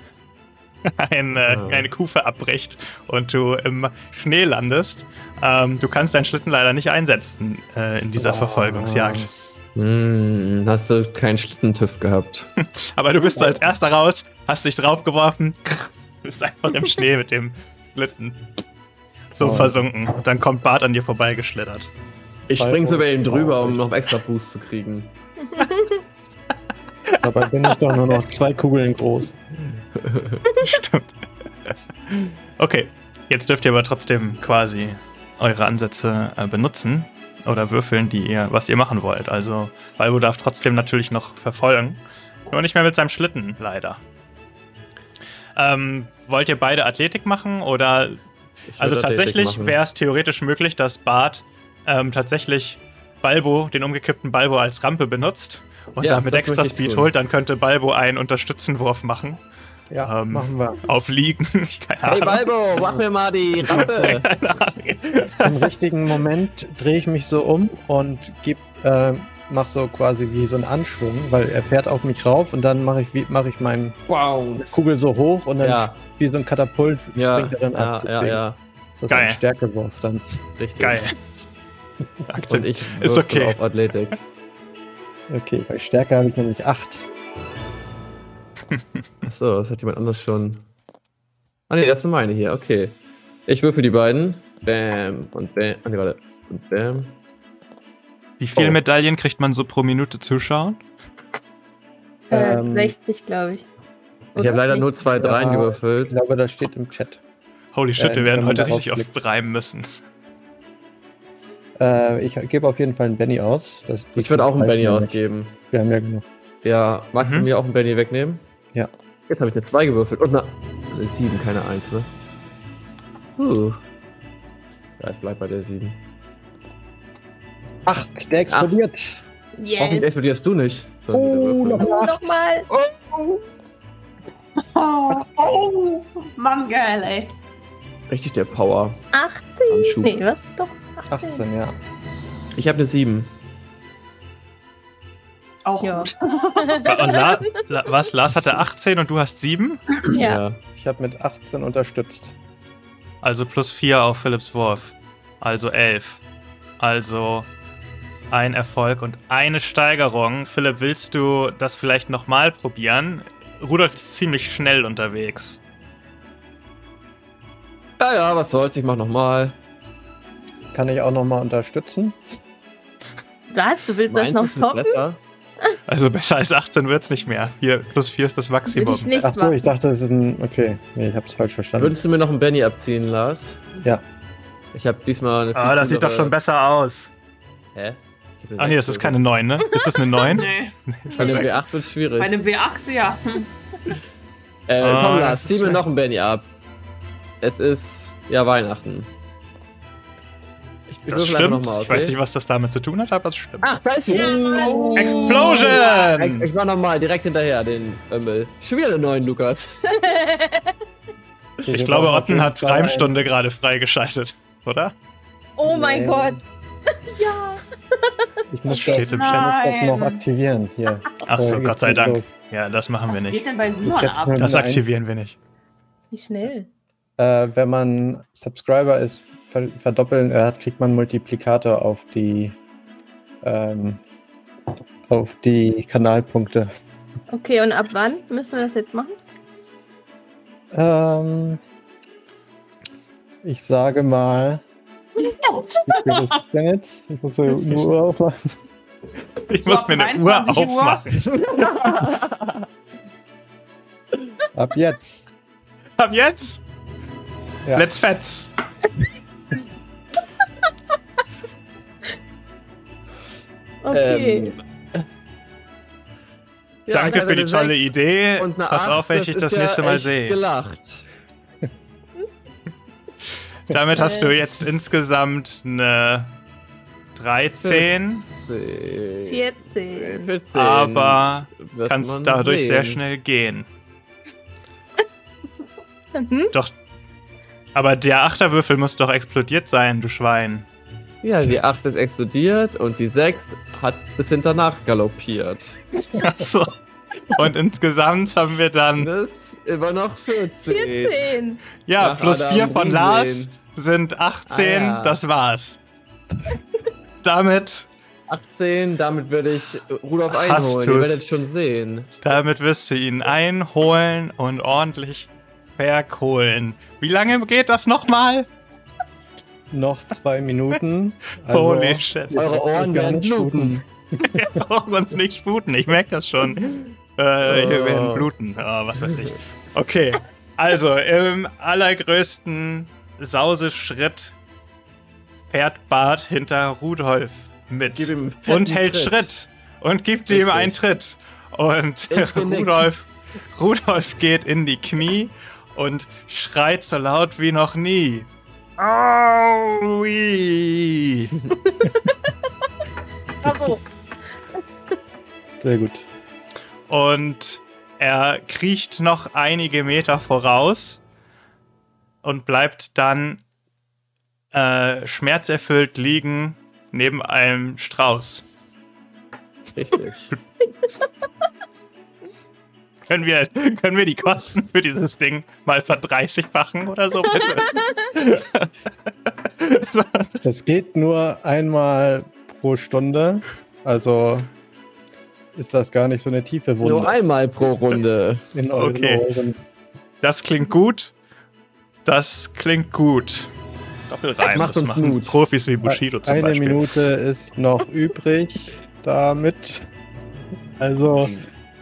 ein, äh, Oh. eine Kufe abbricht und du im Schnee landest. Ähm, du kannst deinen Schlitten leider nicht einsetzen äh, in dieser Oh. Verfolgungsjagd. Hm, hast du keinen Schlittentüff gehabt? Aber du bist als erster raus, hast dich draufgeworfen, bist einfach im Schnee mit dem Schlitten so Oh. versunken. Und dann kommt Bart an dir vorbeigeschlittert. Ich spring Balbo über ihn drüber, um noch extra Boost zu kriegen. Dabei bin ich doch nur noch zwei Kugeln groß. Stimmt. Okay, jetzt dürft ihr aber trotzdem quasi eure Ansätze äh, benutzen oder würfeln, die ihr, was ihr machen wollt. Also Balbo darf trotzdem natürlich noch verfolgen. Nur nicht mehr mit seinem Schlitten, leider. Ähm, wollt ihr beide Athletik machen oder Also tatsächlich wäre es theoretisch möglich, dass Bart ähm, tatsächlich Balbo, den umgekippten Balbo als Rampe benutzt und Ja, damit extra Speed tun. holt, dann könnte Balbo einen Unterstützenwurf machen. Ja, Ähm, machen wir. Auf Liegen. Hey. Balbo, mach mir mal die Rampe! Im richtigen Moment drehe ich mich so um und geb, äh, mach so quasi wie so einen Anschwung, weil er fährt auf mich rauf und dann mache ich, wie- mach ich meine Wow! Kugel so hoch und dann Ja, wie so ein Katapult ja, springt er dann ja, ab. ja, Deswegen ja, ist das Geil. ein Stärkewurf dann. richtig. Geil. Und Akzent. ich Ist okay. auf Athletik. Okay, bei Stärke habe ich nämlich 8. Achso, das hat jemand anders schon. Ah ne, das sind meine hier, okay. Ich würfel die beiden. Bam und bam. Ah ne, warte. Und bam. Wie viele Oh. Medaillen kriegt man so pro Minute zuschauen? Äh, Ähm, 60, glaube ich. Ich Oder? habe leider nur zwei Ja, Dreien Ich gewürfelt. glaube, das steht im Chat. Holy shit, Äh, wir werden heute richtig oft reimen müssen. Äh, ich gebe auf jeden Fall einen Benny aus. Ich würde auch einen Benny ja ausgeben. Wir haben ja genug. Ja, magst du Mhm. mir auch einen Benny wegnehmen? Ja. Jetzt habe ich eine 2 gewürfelt und eine, eine 7, keine 1, ne? Uh. Ja, ich bleib bei der 7. 8, der explodiert. Yes. Hoffentlich explodierst du nicht. Oh, Würfel. noch Nochmal. Oh, oh, Mann, geil, ey. Richtig der Power. 18. Anschub. Nee, was? Doch. 18. 18, ja. Ich habe eine 7. Auch Ja. gut. Und La La was? Lars hatte 18 und du hast 7? Ja. Ich habe mit 18 unterstützt. Also plus 4 auf Philips Wurf. Also 11. Also ein Erfolg und eine Steigerung. Philipp, willst du das vielleicht nochmal probieren? Rudolf ist ziemlich schnell unterwegs. Ja, ja, was soll's, ich mach nochmal. Kann ich auch nochmal unterstützen? Was? Du willst das Meins noch ist mit toppen? Also besser als 18 wird es nicht mehr. 4, plus 4 ist das Maximum. Ich Achso, ich dachte, das ist ein. Okay, nee, ich hab's falsch verstanden. Würdest du mir noch einen Benny abziehen, Lars? Ja. Ich habe diesmal eine. Ah, das sieht doch schon besser aus. Hä? Ach nee, das ist keine 9, ne? Ist das eine 9? nee. Bei einem W8 wird es schwierig. Bei einem W8, ja. äh, komm, Lars, zieh mir noch einen Benny ab. Es ist ja Weihnachten. Ich das stimmt. Mal, okay? Ich weiß nicht, was das damit zu tun hat, aber es stimmt. Ach, da ist sie. Oh. Explosion! Ich mach nochmal direkt hinterher den Ömmel. Schon wieder einen neuen Lukas. ich glaube, Otten hat Freimstunde gerade freigeschaltet, oder? Oh mein nee. Gott. ja. Ich muss das, das noch aktivieren hier. Achso, Gott sei Dank. Ja, das machen was wir nicht. Geht denn bei Simon ab? Das aktivieren wir nicht. Wie schnell? Äh, wenn man Subscriber ist, verdoppeln äh, kriegt man Multiplikator auf die ähm, auf die Kanalpunkte. Okay, und ab wann müssen wir das jetzt machen? Ähm, ich sage mal. Denn jetzt? Ich muss eine Uhr aufmachen. Ich muss mir eine Uhr aufmachen. Ab jetzt. Ab jetzt? Ja. Let's fetz. Okay. Ähm, ja, Danke für die tolle Idee. Pass 8, auf, wenn ich das, das nächste ja Mal sehe. gelacht. Damit hast du jetzt insgesamt eine 13. 14. 14. Aber kannst dadurch sehen. sehr schnell gehen. Mhm. Doch aber der Achterwürfel muss doch explodiert sein, du Schwein. Ja, die 8 ist explodiert und die 6 hat bis hinternach galoppiert. Achso. Und insgesamt haben wir dann. Das ist immer noch 14. 14. Ja, Nach plus 4 von Lars sind 18. Ah, ja. Das war's. damit. 18, damit würde ich Rudolf einholen. Ihr werdet schon sehen. Damit wirst du ihn einholen und ordentlich verkohlen. Wie lange geht das nochmal? Noch zwei Minuten. Also Holy shit. Eure Ohren werden bluten. Wir brauchen uns nicht sputen, ich merke das schon. Äh, wir werden bluten. Oh, was weiß ich. Okay, also im allergrößten Sauseschritt fährt Bart hinter Rudolf mit und hält Tritt. Schritt und gibt Richtig. ihm einen Tritt. Und Rudolf, Rudolf geht in die Knie und schreit so laut wie noch nie. Aui! Bravo. Sehr gut. Und er kriecht noch einige Meter voraus und bleibt dann äh, schmerzerfüllt liegen neben einem Strauß. Richtig. Können wir, können wir die Kosten für dieses Ding mal verdreißigfachen oder so, bitte? Es geht nur einmal pro Stunde. Also ist das gar nicht so eine tiefe Wunde. Nur einmal pro Runde. In euren okay. Ohren. Das klingt gut. Das klingt gut. Doppelreim. Das macht uns Mut. Profis wie Bushido zum Eine Beispiel. Eine Minute ist noch übrig damit. Also,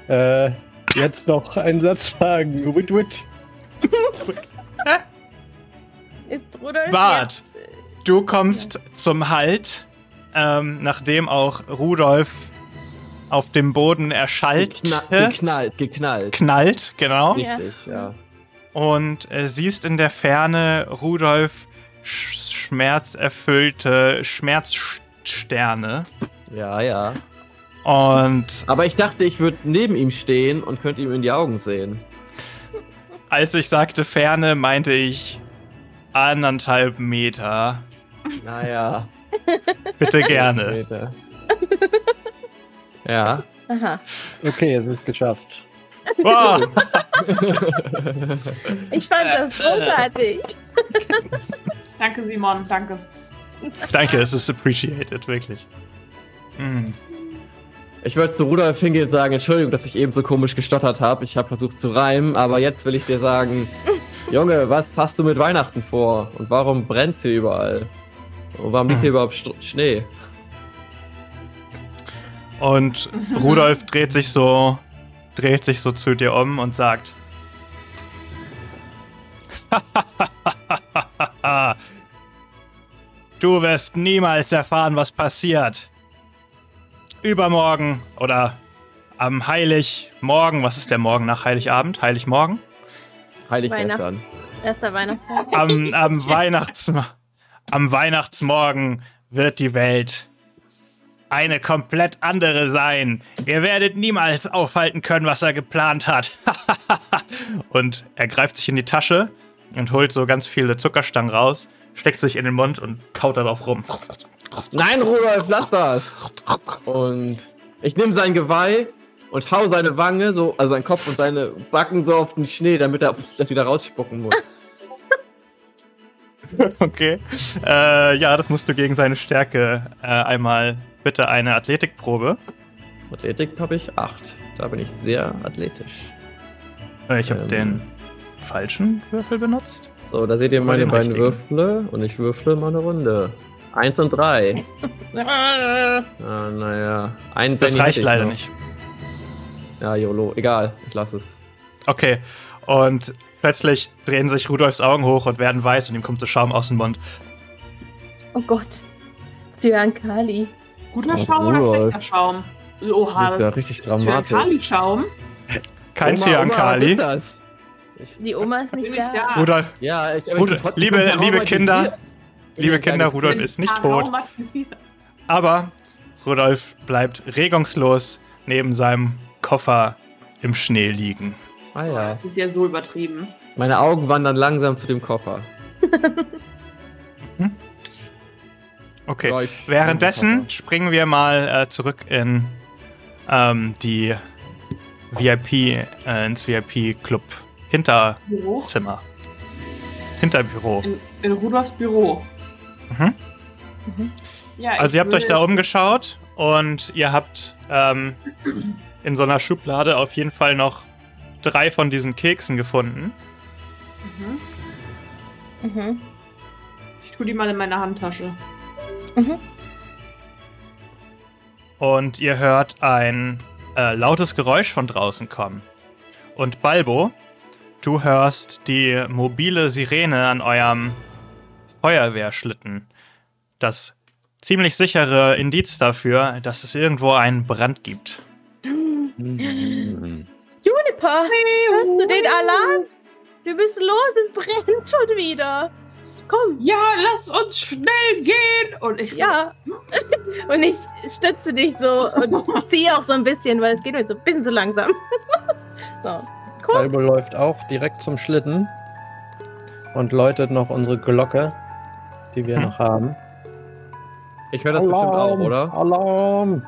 äh, Jetzt noch einen Satz sagen. Wit, wit. Ist Rudolf Bart, du kommst zum Halt, ähm, nachdem auch Rudolf auf dem Boden erschallt. Gekna geknallt, geknallt. Knallt, genau. Richtig, ja. Und äh, siehst in der Ferne Rudolf sch schmerzerfüllte Schmerzsterne. Ja, ja. Und. Aber ich dachte, ich würde neben ihm stehen und könnte ihm in die Augen sehen. Als ich sagte Ferne, meinte ich anderthalb Meter. Naja. Bitte gerne. ja. Aha. Okay, es ist geschafft. Wow. ich fand das großartig. danke, Simon, danke. Danke, es ist appreciated, wirklich. Mm. Ich würde zu Rudolf hingehen und sagen, Entschuldigung, dass ich eben so komisch gestottert habe. Ich habe versucht zu reimen, aber jetzt will ich dir sagen, Junge, was hast du mit Weihnachten vor? Und warum brennt hier überall? Und warum liegt hier überhaupt St Schnee? Und. Rudolf dreht sich so, dreht sich so zu dir um und sagt: Du wirst niemals erfahren, was passiert. Übermorgen oder am Heiligmorgen, was ist der Morgen nach Heiligabend? Heiligmorgen? Heiligabend. Erster Weihnachtstag. Am, am, Weihnachts, am Weihnachtsmorgen wird die Welt eine komplett andere sein. Ihr werdet niemals aufhalten können, was er geplant hat. und er greift sich in die Tasche und holt so ganz viele Zuckerstangen raus, steckt sich in den Mund und kaut darauf rum. Nein, Rudolf, lass das! Und ich nehme sein Geweih und hau seine Wange, so, also seinen Kopf und seine Backen so auf den Schnee, damit er das wieder rausspucken muss. okay. Äh, ja, das musst du gegen seine Stärke äh, einmal bitte eine Athletikprobe. Athletik habe ich 8. Da bin ich sehr athletisch. Äh, ich habe ähm, den falschen Würfel benutzt. So, da seht ihr meine beiden Würfel und ich würfle mal eine Runde. Eins und drei. ah, naja. Ein das reicht leider noch. nicht. Ja, YOLO. Egal, ich lasse es. Okay. Und plötzlich drehen sich Rudolfs Augen hoch und werden weiß und ihm kommt der Schaum aus dem Mund. Oh Gott. Cyankali. Guter oh, Schaum Rudolf. oder schlechter Schaum? Oha. Das ist ja richtig dramatisch. Cyankali-Schaum? Kein Cyankali. Was ist das? Die Oma ist nicht da. da. Rudolf. Ja, ich, Rudolf, liebe, liebe Kinder, liebe Kinder, Rudolf ist nicht tot. Aber Rudolf bleibt regungslos neben seinem Koffer im Schnee liegen. Ah ja. Das ist ja so übertrieben. Meine Augen wandern langsam zu dem Koffer. hm? Okay, ja, währenddessen springen wir mal äh, zurück in ähm, die VIP, äh, ins VIP-Club Hinterzimmer. Hinterbüro. In, in Rudolfs Büro. Mhm. Mhm. Ja, also ihr habt euch da umgeschaut und ihr habt ähm, in so einer Schublade auf jeden Fall noch drei von diesen Keksen gefunden. Mhm. Mhm. Ich tue die mal in meine Handtasche. Mhm. Und ihr hört ein äh, lautes Geräusch von draußen kommen. Und Balbo, du hörst die mobile Sirene an eurem Feuerwehrschlitten. Das ziemlich sichere Indiz dafür, dass es irgendwo einen Brand gibt. Juniper, hörst du den Alarm? Wir müssen los, es brennt schon wieder. Komm. Ja, lass uns schnell gehen. Und ich so, Ja. und ich stütze dich so und ziehe auch so ein bisschen, weil es geht mir so ein bisschen zu langsam. so. Cool. Läuft auch direkt zum Schlitten und läutet noch unsere Glocke, die wir hm. noch haben. Ich höre das Alarm, bestimmt auch, oder? Alarm!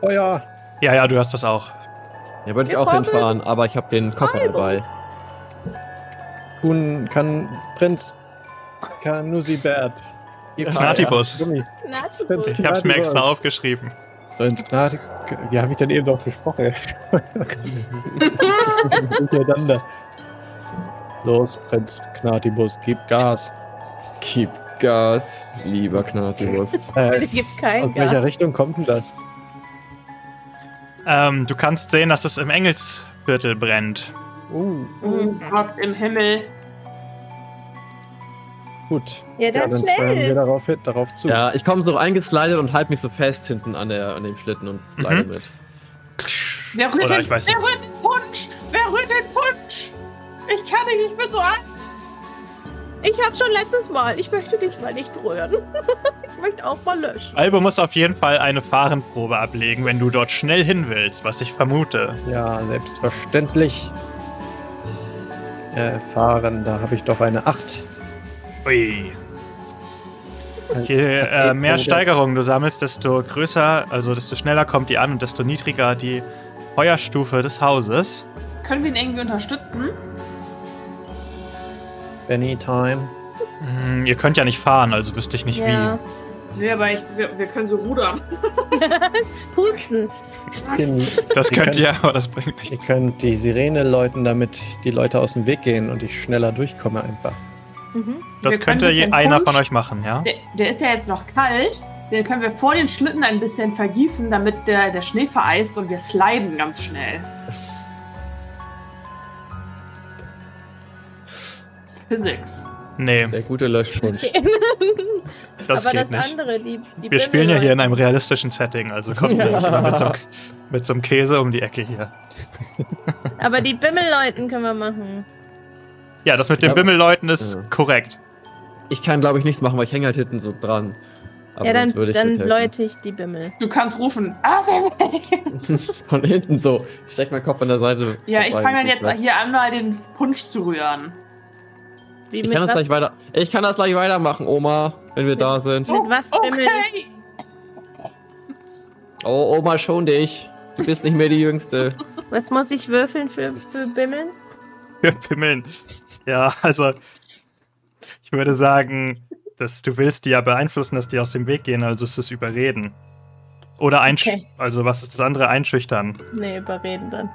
Feuer! Ja, ja, du hast das auch. Ja, würde ich auch hinfahren, aber ich habe den Koffer dabei. Kun kann Prinz Kanusibert. Knatibus. Ich hab's mir extra aufgeschrieben. Prinz Gnati. Wie habe ich denn eben doch gesprochen? Los, Prinz Knatibus, gib Gas. Gib Gas, lieber Knatibus. Äh, gibt kein aus Gas. welcher Richtung kommt denn das? Ähm, du kannst sehen, dass es im Engelsviertel brennt. Uh. Oh Gott im Himmel. Gut. Ja, dann, ja, dann schnell. wir darauf, darauf zu. Ja, ich komme so eingeslidet und halte mich so fest hinten an, der, an dem Schlitten und slide mhm. mit. Wer rührt, den, wer rührt den Punsch? Wer rührt den Punsch? Ich kann nicht, ich bin so alt. Ich habe schon letztes Mal. Ich möchte diesmal nicht rühren. ich möchte auch mal löschen. Albo muss auf jeden Fall eine Fahrenprobe ablegen, wenn du dort schnell hin willst, was ich vermute. Ja, selbstverständlich. Äh, fahren, da habe ich doch eine 8. Ui. Je äh, mehr Steigerung du sammelst, desto größer, also desto schneller kommt die an und desto niedriger die Feuerstufe des Hauses. Können wir ihn irgendwie unterstützen? Anytime. Hm, ihr könnt ja nicht fahren, also wüsste ich nicht ja. wie. Nee, aber ich, wir, wir können so rudern. Pusten. Das könnt ihr, aber das bringt nichts. Ihr könnt die Sirene läuten, damit die Leute aus dem Weg gehen und ich schneller durchkomme einfach. Mhm. Das könnte je einer von euch machen, ja? Der, der, ist ja jetzt noch kalt. Den können wir vor den Schlitten ein bisschen vergießen, damit der, der Schnee vereist und wir sliden ganz schnell. Physics. Nee. Der gute Löschpunsch. das Aber geht das nicht. andere, die, die Wir spielen ja hier in einem realistischen Setting, also kommt ja. Nicht mit so, einem, mit so einem Käse um die Ecke hier. Aber die Bimmelleuten können wir machen. Ja, das mit den Ja. Bimmelleuten ist Ja. korrekt. Ich kann, glaube ich, nichts machen, weil ich hänge halt hinten so dran. Aber ja, dann, ich dann läute ich die Bimmel. Du kannst rufen. Ah, sehr weg. Von hinten so. Ich steck meinen Kopf an der Seite. Ja, ich fange dann jetzt hier an, mal den Punsch zu rühren. Wie Ich mit kann das was, gleich weiter. Ich kann das gleich weitermachen, Oma, wenn wir da sind. Mit was bimmel Okay. Oh, Oma, schon dich. Du bist nicht mehr die Jüngste. Was muss ich würfeln für, für Bimmeln? Wir pimmeln. Ja, also ich würde sagen, dass du willst die ja beeinflussen, dass die aus dem Weg gehen, also ist es überreden. Oder einsch Okay. also was ist das andere? Einschüchtern. Nee, überreden dann.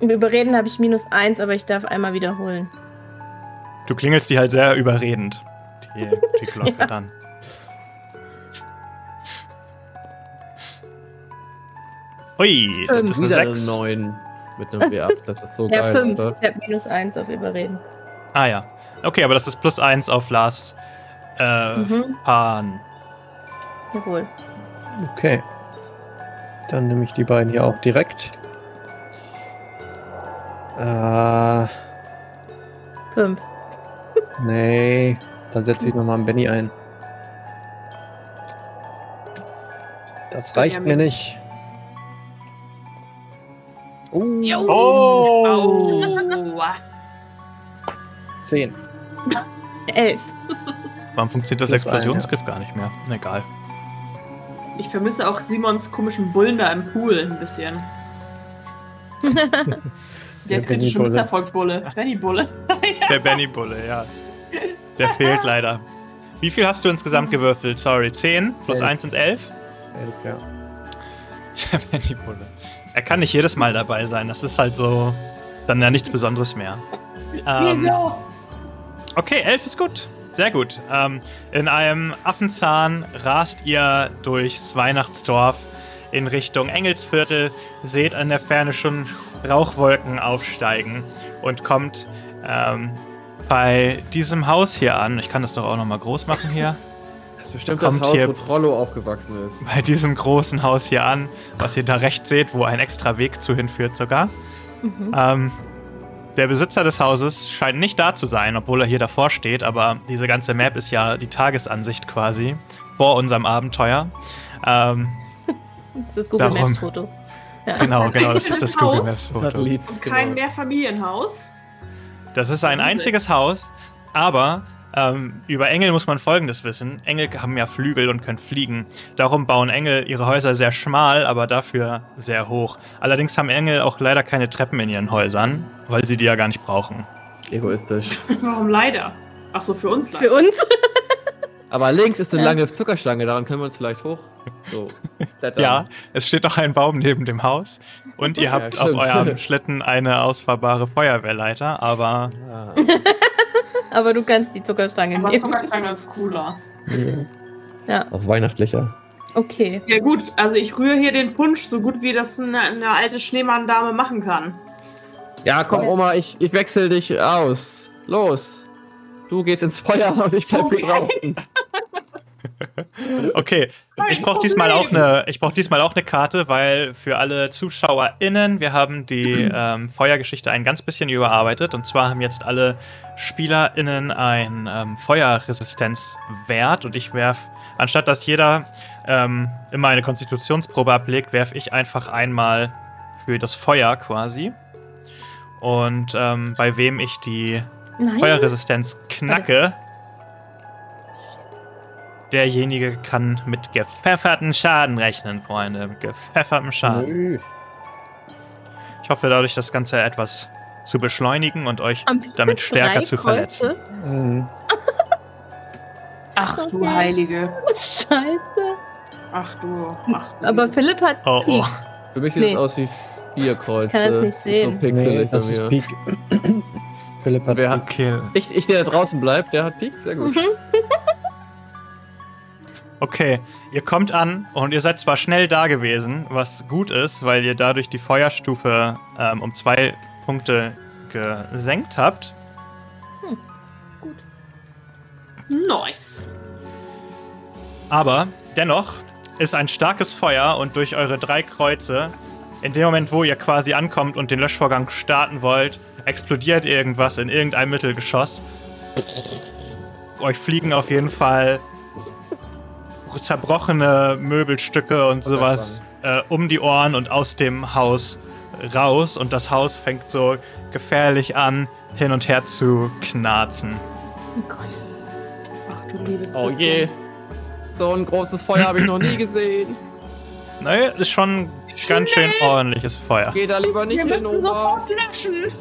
Im Überreden habe ich minus eins, aber ich darf einmal wiederholen. Du klingelst die halt sehr überredend. Die, die Glocke Ja. dann. Ui, das ist eine Wieder eine 6. 9 mit einem W ab. Das ist so Ja, geil, fünf. Alter. Ich habe minus eins auf Überreden. Ah ja. Okay, aber das ist plus 1 auf Lars äh, Mhm. Pan. Jawohl. Okay. Dann nehme ich die beiden hier auch direkt. Äh, Fünf. Nee. Da setze ich nochmal einen Benny ein. Das reicht mir nicht. Uh, Oh! Aua. 10. Elf. Warum funktioniert das ein, Explosionsgriff gar nicht mehr? Egal. Ich vermisse auch Simons komischen Bullen da im Pool ein bisschen. Der Der kritische Benny-Bulle. Misserfolg-Bulle. Benny-Bulle. Der Benny Bulle, ja. Der fehlt leider. Wie viel hast du insgesamt gewürfelt? Sorry, 10 plus Elf. 1 sind 11? 11, ja. Der Benny Bulle. Er kann nicht jedes Mal dabei sein. Das ist halt so dann ja nichts Besonderes mehr. Ähm, Wieso? Okay, 11 ist gut. Sehr gut. Ähm, in einem Affenzahn rast ihr durchs Weihnachtsdorf in Richtung Engelsviertel, seht an der Ferne schon Rauchwolken aufsteigen und kommt ähm, bei diesem Haus hier an. Ich kann das doch auch nochmal groß machen hier. Das ist bestimmt Kommt das Haus, hier- wo Trollo aufgewachsen ist. Bei diesem großen Haus hier an, was ihr da rechts seht, wo ein extra Weg zu hinführt sogar. Mhm. Ähm, der Besitzer des Hauses scheint nicht da zu sein, obwohl er hier davor steht, aber diese ganze Map ist ja die Tagesansicht quasi vor unserem Abenteuer. Ähm, Das ist das Google Darum. Maps Foto. Ja. genau, genau, das ist das Google. Maps Foto. Und kein genau. Mehrfamilienhaus. Das ist ein einziges Haus, aber ähm, über Engel muss man Folgendes wissen. Engel haben ja Flügel und können fliegen. Darum bauen Engel ihre Häuser sehr schmal, aber dafür sehr hoch. Allerdings haben Engel auch leider keine Treppen in ihren Häusern, weil sie die ja gar nicht brauchen. Egoistisch. Warum leider? Ach so, für uns leider. Für uns. Aber links ist eine lange Zuckerstange, daran können wir uns vielleicht hoch. So. klettern. Ja, es steht noch ein Baum neben dem Haus und ihr habt auf stimmt. eurem Schlitten eine ausfahrbare Feuerwehrleiter, aber Ah. Aber du kannst die Zuckerstange Aber nehmen. Zuckerstange ist cooler. Ja, Auch weihnachtlicher. okay. Ja gut, also ich rühre hier den Punsch so gut wie das eine, eine alte Schneemann-Dame machen kann. Ja, komm, Oma, ich, ich wechsel dich aus. Los. Du gehst ins Feuer und ich bleib hier draußen. okay. Ich brauche diesmal auch eine, ich brauche diesmal auch eine Karte, weil für alle ZuschauerInnen, wir haben die ähm, Feuergeschichte ein ganz bisschen überarbeitet und zwar haben jetzt alle SpielerInnen ein ähm, Feuerresistenzwert und ich werf, anstatt dass jeder ähm, immer eine Konstitutionsprobe ablegt, werf ich einfach einmal für das Feuer quasi. Und ähm, bei wem ich die Nein. Feuerresistenz knacke, derjenige kann mit gepfefferten Schaden rechnen, Freunde. Mit gepfeffertem Schaden. Nö. Ich hoffe dadurch das Ganze etwas zu beschleunigen und euch damit stärker zu verletzen. Mhm. Ach du Okay. Heilige. Scheiße. Ach du. Ach du. Aber Philipp hat Oh, oh. Peak. Für mich sieht Nee. es aus wie vier Kreuze. Ich kann das nicht Ist sehen. so pixelig Nee, das ist. Peak. Philipp hat Wer hat Peak. Okay. Ich, ich, der da draußen bleibt, der hat Peak, sehr gut. Mhm. Okay, ihr kommt an und ihr seid zwar schnell da gewesen, was gut ist, weil ihr dadurch die Feuerstufe ähm, um zwei Punkte gesenkt habt. Hm, gut. Nice. Aber dennoch ist ein starkes Feuer und durch eure drei Kreuze, in dem Moment, wo ihr quasi ankommt und den Löschvorgang starten wollt, explodiert irgendwas in irgendeinem Mittelgeschoss. Euch fliegen auf jeden Fall zerbrochene Möbelstücke und sowas äh, um die Ohren und aus dem Haus raus. Und das Haus fängt so gefährlich an, hin und her zu knarzen. Oh Gott. Ach du liebes Oh je. So ein großes Feuer habe ich noch nie gesehen. Naja, ist schon ganz schön ordentliches Feuer. Geh da lieber nicht Wir hin, müssen sofort löschen.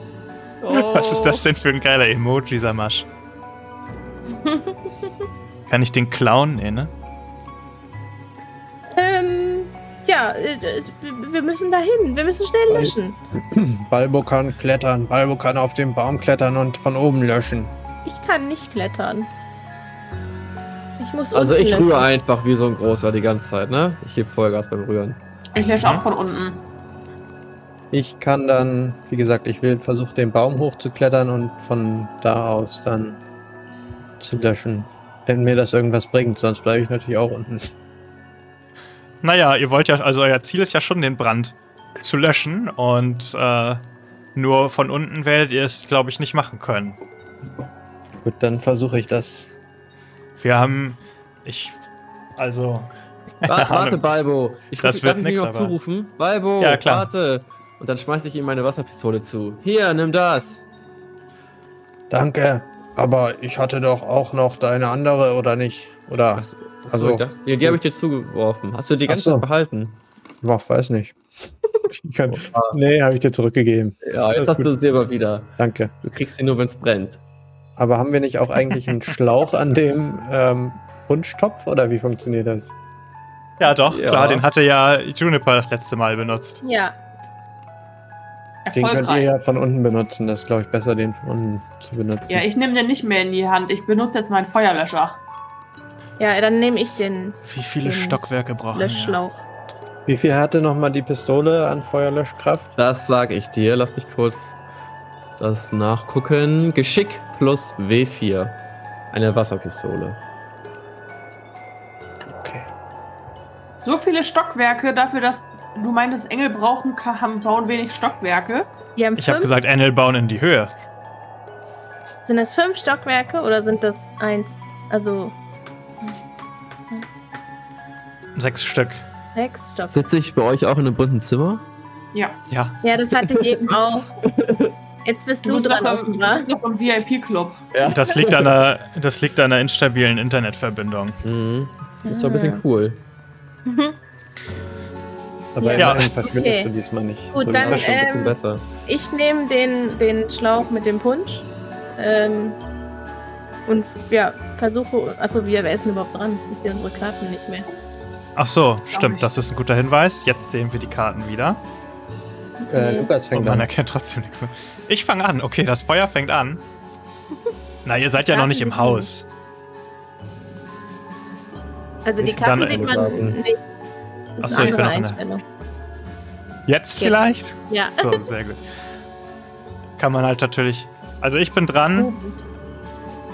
Oh. Was ist das denn für ein geiler Emoji, Samasch? Kann ich den klauen? Nee, ne? Ähm, ja, äh, wir müssen dahin. Wir müssen schnell löschen. Balbo kann klettern. Balbo kann auf den Baum klettern und von oben löschen. Ich kann nicht klettern. Ich muss Also ich löschen. rühre einfach wie so ein großer die ganze Zeit, ne? Ich heb Vollgas beim Rühren. Ich lösche auch von unten. Ich kann dann, wie gesagt, ich will versuchen, den Baum hochzuklettern und von da aus dann zu löschen. Wenn mir das irgendwas bringt, sonst bleibe ich natürlich auch unten. Naja, ihr wollt ja, also euer Ziel ist ja schon, den Brand zu löschen und äh, nur von unten werdet ihr es, glaube ich, nicht machen können. Gut, dann versuche ich das. Wir haben, ich, also. Warte, warte Balbo. Ich das darf wird ich nix, noch zurufen? Balbo, ja, klar. warte. Und dann schmeiße ich ihm meine Wasserpistole zu. Hier, nimm das. Danke. Aber ich hatte doch auch noch deine andere, oder nicht? Oder? Achso, also, ich dachte, die, die habe ich dir zugeworfen. Hast du die ganze so. Zeit behalten? Boah, weiß nicht. kann, oh, nee, habe ich dir zurückgegeben. Ja, jetzt hast gut. du sie aber wieder. Danke. Du kriegst sie nur, wenn es brennt. Aber haben wir nicht auch eigentlich einen Schlauch an dem ähm, Wunschtopf oder wie funktioniert das? Ja, doch, ja. klar, den hatte ja Juniper das letzte Mal benutzt. Ja. Den könnt ihr ja von unten benutzen. Das ist, glaube ich, besser, den von unten zu benutzen. Ja, ich nehme den nicht mehr in die Hand. Ich benutze jetzt meinen Feuerlöscher. Ja, dann nehme ich den. Wie viele den Stockwerke brauchen Löschschlauch. Wie viel hatte nochmal die Pistole an Feuerlöschkraft? Das sage ich dir. Lass mich kurz das nachgucken. Geschick plus W4. Eine Wasserpistole. Okay. So viele Stockwerke dafür, dass du meintest, Engel brauchen, haben, bauen wenig Stockwerke. ich habe gesagt, Engel bauen in die Höhe. Sind das fünf Stockwerke oder sind das eins? Also Sechs Stück. Sechs Stück. Sitze ich bei euch auch in einem bunten Zimmer? Ja. Ja. Ja, das hatte ich eben auch. Jetzt bist du, du dran, offenbar. Noch im VIP-Club. Ja. Das, liegt an einer, das liegt an einer instabilen Internetverbindung. Mhm. Ist doch ein bisschen cool. Mhm. Aber ja. immerhin verschwindest okay. du diesmal nicht. Gut, so dann ähm, besser. ich nehme den, den Schlauch mit dem Punsch. Ähm, und ja, versuche. Achso, wer ist denn überhaupt dran? Ich sehe unsere Karten nicht mehr. Ach so, stimmt, das ist ein guter Hinweis. Jetzt sehen wir die Karten wieder. Äh, Lukas fängt Und man erkennt trotzdem nichts mehr. Ich fange an. Okay, das Feuer fängt an. Na, ihr seid ja noch nicht im Haus. Also die Karten sieht man nicht. Achso, ich bin noch in. Jetzt vielleicht? Ja. So, sehr gut. Kann man halt natürlich... Also ich bin dran.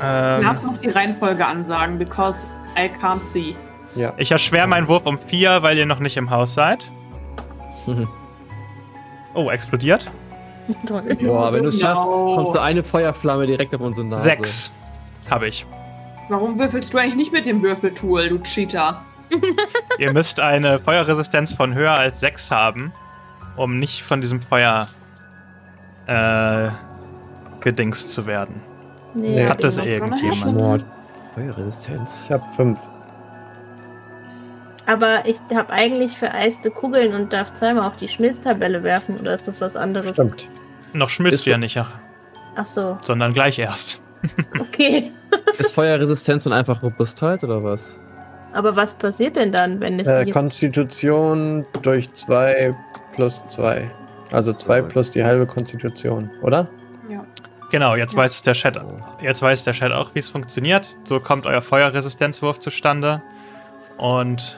Ähm, Lars muss die Reihenfolge ansagen, because I can't see. Ja. Ich erschwere meinen Wurf um 4, weil ihr noch nicht im Haus seid. oh, explodiert. Toll. Boah, wenn du es schaffst, kommst du eine Feuerflamme direkt auf unsere Nase. 6 habe ich. Warum würfelst du eigentlich nicht mit dem Würfeltool, du Cheater? ihr müsst eine Feuerresistenz von höher als 6 haben, um nicht von diesem Feuer äh, gedingst zu werden. Nee, Hat das irgendjemand? Feuerresistenz. Ich habe 5. Aber ich habe eigentlich vereiste Kugeln und darf zweimal auf die Schmilztabelle werfen, oder ist das was anderes? Stimmt. Noch schmilzt du ja nicht, ach. Ach so. Sondern gleich erst. Okay. ist Feuerresistenz und einfach Robustheit oder was? Aber was passiert denn dann, wenn es. Äh, Konstitution durch 2 plus 2. Also 2 plus die halbe Konstitution, oder? Ja. Genau, jetzt ja. weiß der Chat. Jetzt weiß der Chat auch, wie es funktioniert. So kommt euer Feuerresistenzwurf zustande. und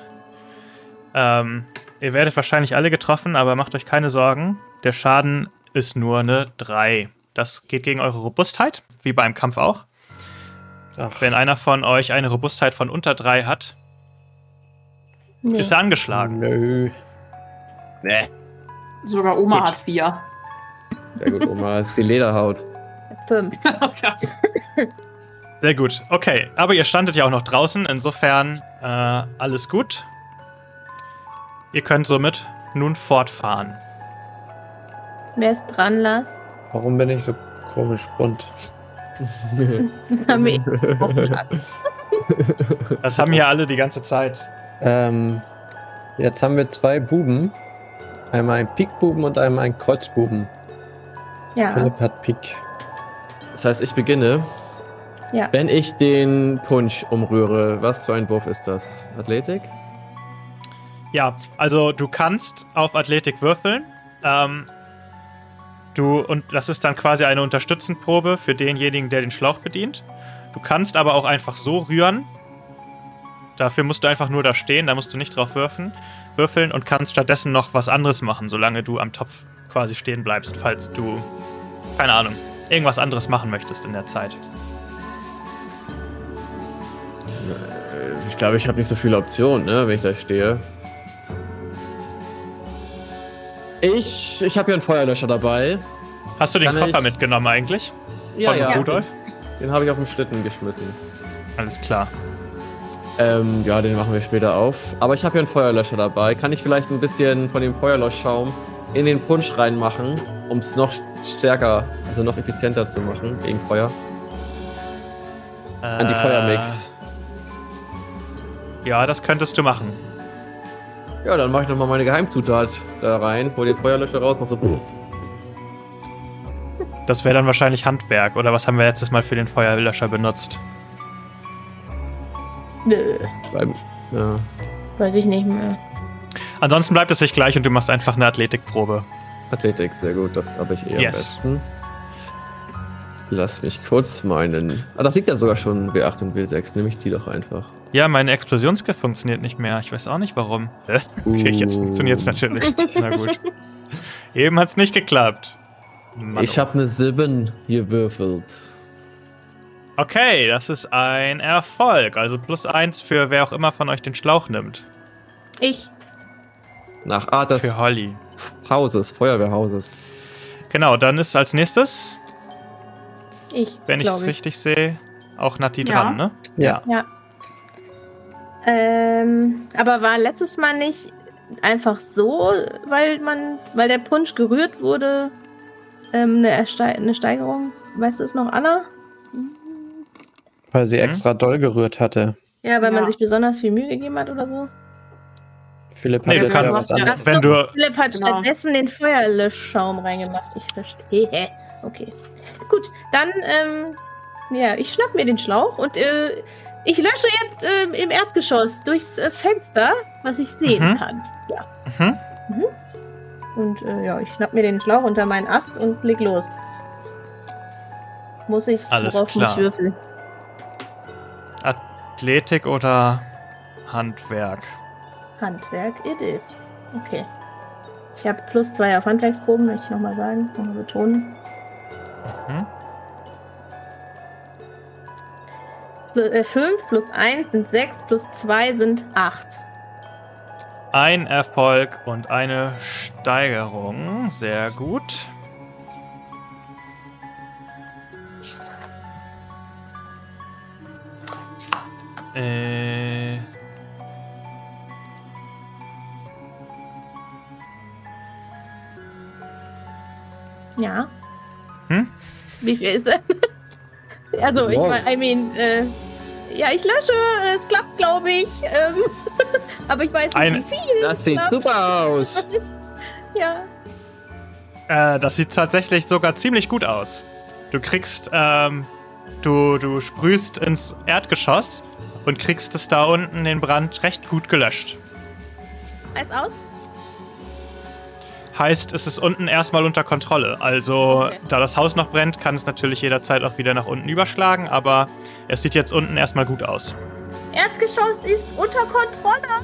ähm, ihr werdet wahrscheinlich alle getroffen, aber macht euch keine Sorgen. Der Schaden ist nur eine 3. Das geht gegen eure Robustheit, wie beim Kampf auch. Ach. Wenn einer von euch eine Robustheit von unter 3 hat, nee. ist er angeschlagen. Nö. Nee. Sogar Oma Gut. hat 4. Sehr gut, Oma ist die Lederhaut. 5. Sehr gut. Okay, aber ihr standet ja auch noch draußen, insofern äh, alles gut. Ihr könnt somit nun fortfahren. Wer ist dran, Lars? Warum bin ich so komisch bunt? das haben hier alle die ganze Zeit. Ähm, jetzt haben wir zwei Buben. Einmal ein Pikbuben und einmal ein Kreuzbuben. Ja. Philipp hat Pik. Das heißt, ich beginne. Ja. Wenn ich den Punsch umrühre, was für ein Wurf ist das? Athletik? Ja, also du kannst auf Athletik würfeln. Ähm, du, und das ist dann quasi eine Unterstützenprobe für denjenigen, der den Schlauch bedient. Du kannst aber auch einfach so rühren. Dafür musst du einfach nur da stehen, da musst du nicht drauf würfeln, würfeln und kannst stattdessen noch was anderes machen, solange du am Topf quasi stehen bleibst, falls du, keine Ahnung, irgendwas anderes machen möchtest in der Zeit. Ich glaube, ich habe nicht so viele Optionen, ne, wenn ich da stehe. Ich, ich habe hier einen Feuerlöscher dabei. Hast du den Kann Koffer ich... mitgenommen eigentlich? Ja, Von ja. Rudolf? Den habe ich auf den Schlitten geschmissen. Alles klar. Ähm, ja, den machen wir später auf. Aber ich habe hier einen Feuerlöscher dabei. Kann ich vielleicht ein bisschen von dem Feuerlöschschaum in den Punsch reinmachen, um es noch stärker, also noch effizienter zu machen gegen Feuer? Äh, An die Feuermix. Ja, das könntest du machen. Ja, dann mache ich nochmal meine Geheimzutat da rein, hol den Feuerlöscher raus, mach so. Das wäre dann wahrscheinlich Handwerk, oder was haben wir letztes Mal für den Feuerlöscher benutzt? Nö. Beim, ja. Weiß ich nicht mehr. Ansonsten bleibt es sich gleich und du machst einfach eine Athletikprobe. Athletik, sehr gut, das habe ich eher yes. am besten. Lass mich kurz meinen. Ah, da liegt ja sogar schon W8 und W6. Nehme ich die doch einfach. Ja, mein Explosionsgriff funktioniert nicht mehr. Ich weiß auch nicht warum. okay, jetzt funktioniert es natürlich. Na gut. Eben hat es nicht geklappt. Mann, ich habe eine 7 gewürfelt. Okay, das ist ein Erfolg. Also plus 1 für wer auch immer von euch den Schlauch nimmt. Ich. Nach Art des Für Holly. Hauses, Feuerwehrhauses. Genau, dann ist als nächstes. Ich. Wenn ich es richtig sehe, auch Nati ja. dran, ne? Ja. Ja. Ähm, aber war letztes Mal nicht einfach so, weil man, weil der Punsch gerührt wurde, ähm, eine, eine Steigerung? Weißt du es noch, Anna? Weil sie hm? extra doll gerührt hatte. Ja, weil ja. man sich besonders viel Mühe gegeben hat oder so? Philipp nee, hat du kannst, ja Ach wenn du Philipp hat genau. stattdessen den Feuerlöschschaum reingemacht. Ich verstehe. Okay. Gut, dann, ähm, ja, ich schnapp mir den Schlauch und äh, ich lösche jetzt äh, im Erdgeschoss durchs äh, Fenster, was ich sehen mhm. kann. Ja. Mhm. Mhm. Und äh, ja, ich schnapp mir den Schlauch unter meinen Ast und leg los. Muss ich, Alles worauf klar. muss ich würfeln? Athletik oder Handwerk? Handwerk it is. Okay. Ich habe plus zwei auf Handwerksproben, möchte ich nochmal sagen, nochmal betonen. Mhm. 5 äh, plus 1 sind 6, plus 2 sind 8. Ein Erfolg und eine Steigerung. Sehr gut. Äh. Ja. Hm? Wie viel ist das? Also, wow. ich meine, I mean, äh, ja, ich lösche. Es klappt, glaube ich. Ähm, aber ich weiß nicht, Ein, wie viel. Das sieht klappt. super aus. ja. Äh, das sieht tatsächlich sogar ziemlich gut aus. Du kriegst, ähm, du, du sprühst ins Erdgeschoss und kriegst es da unten den Brand recht gut gelöscht. Weiß aus? Heißt, es ist unten erstmal unter Kontrolle. Also, okay. da das Haus noch brennt, kann es natürlich jederzeit auch wieder nach unten überschlagen, aber es sieht jetzt unten erstmal gut aus. Erdgeschoss ist unter Kontrolle.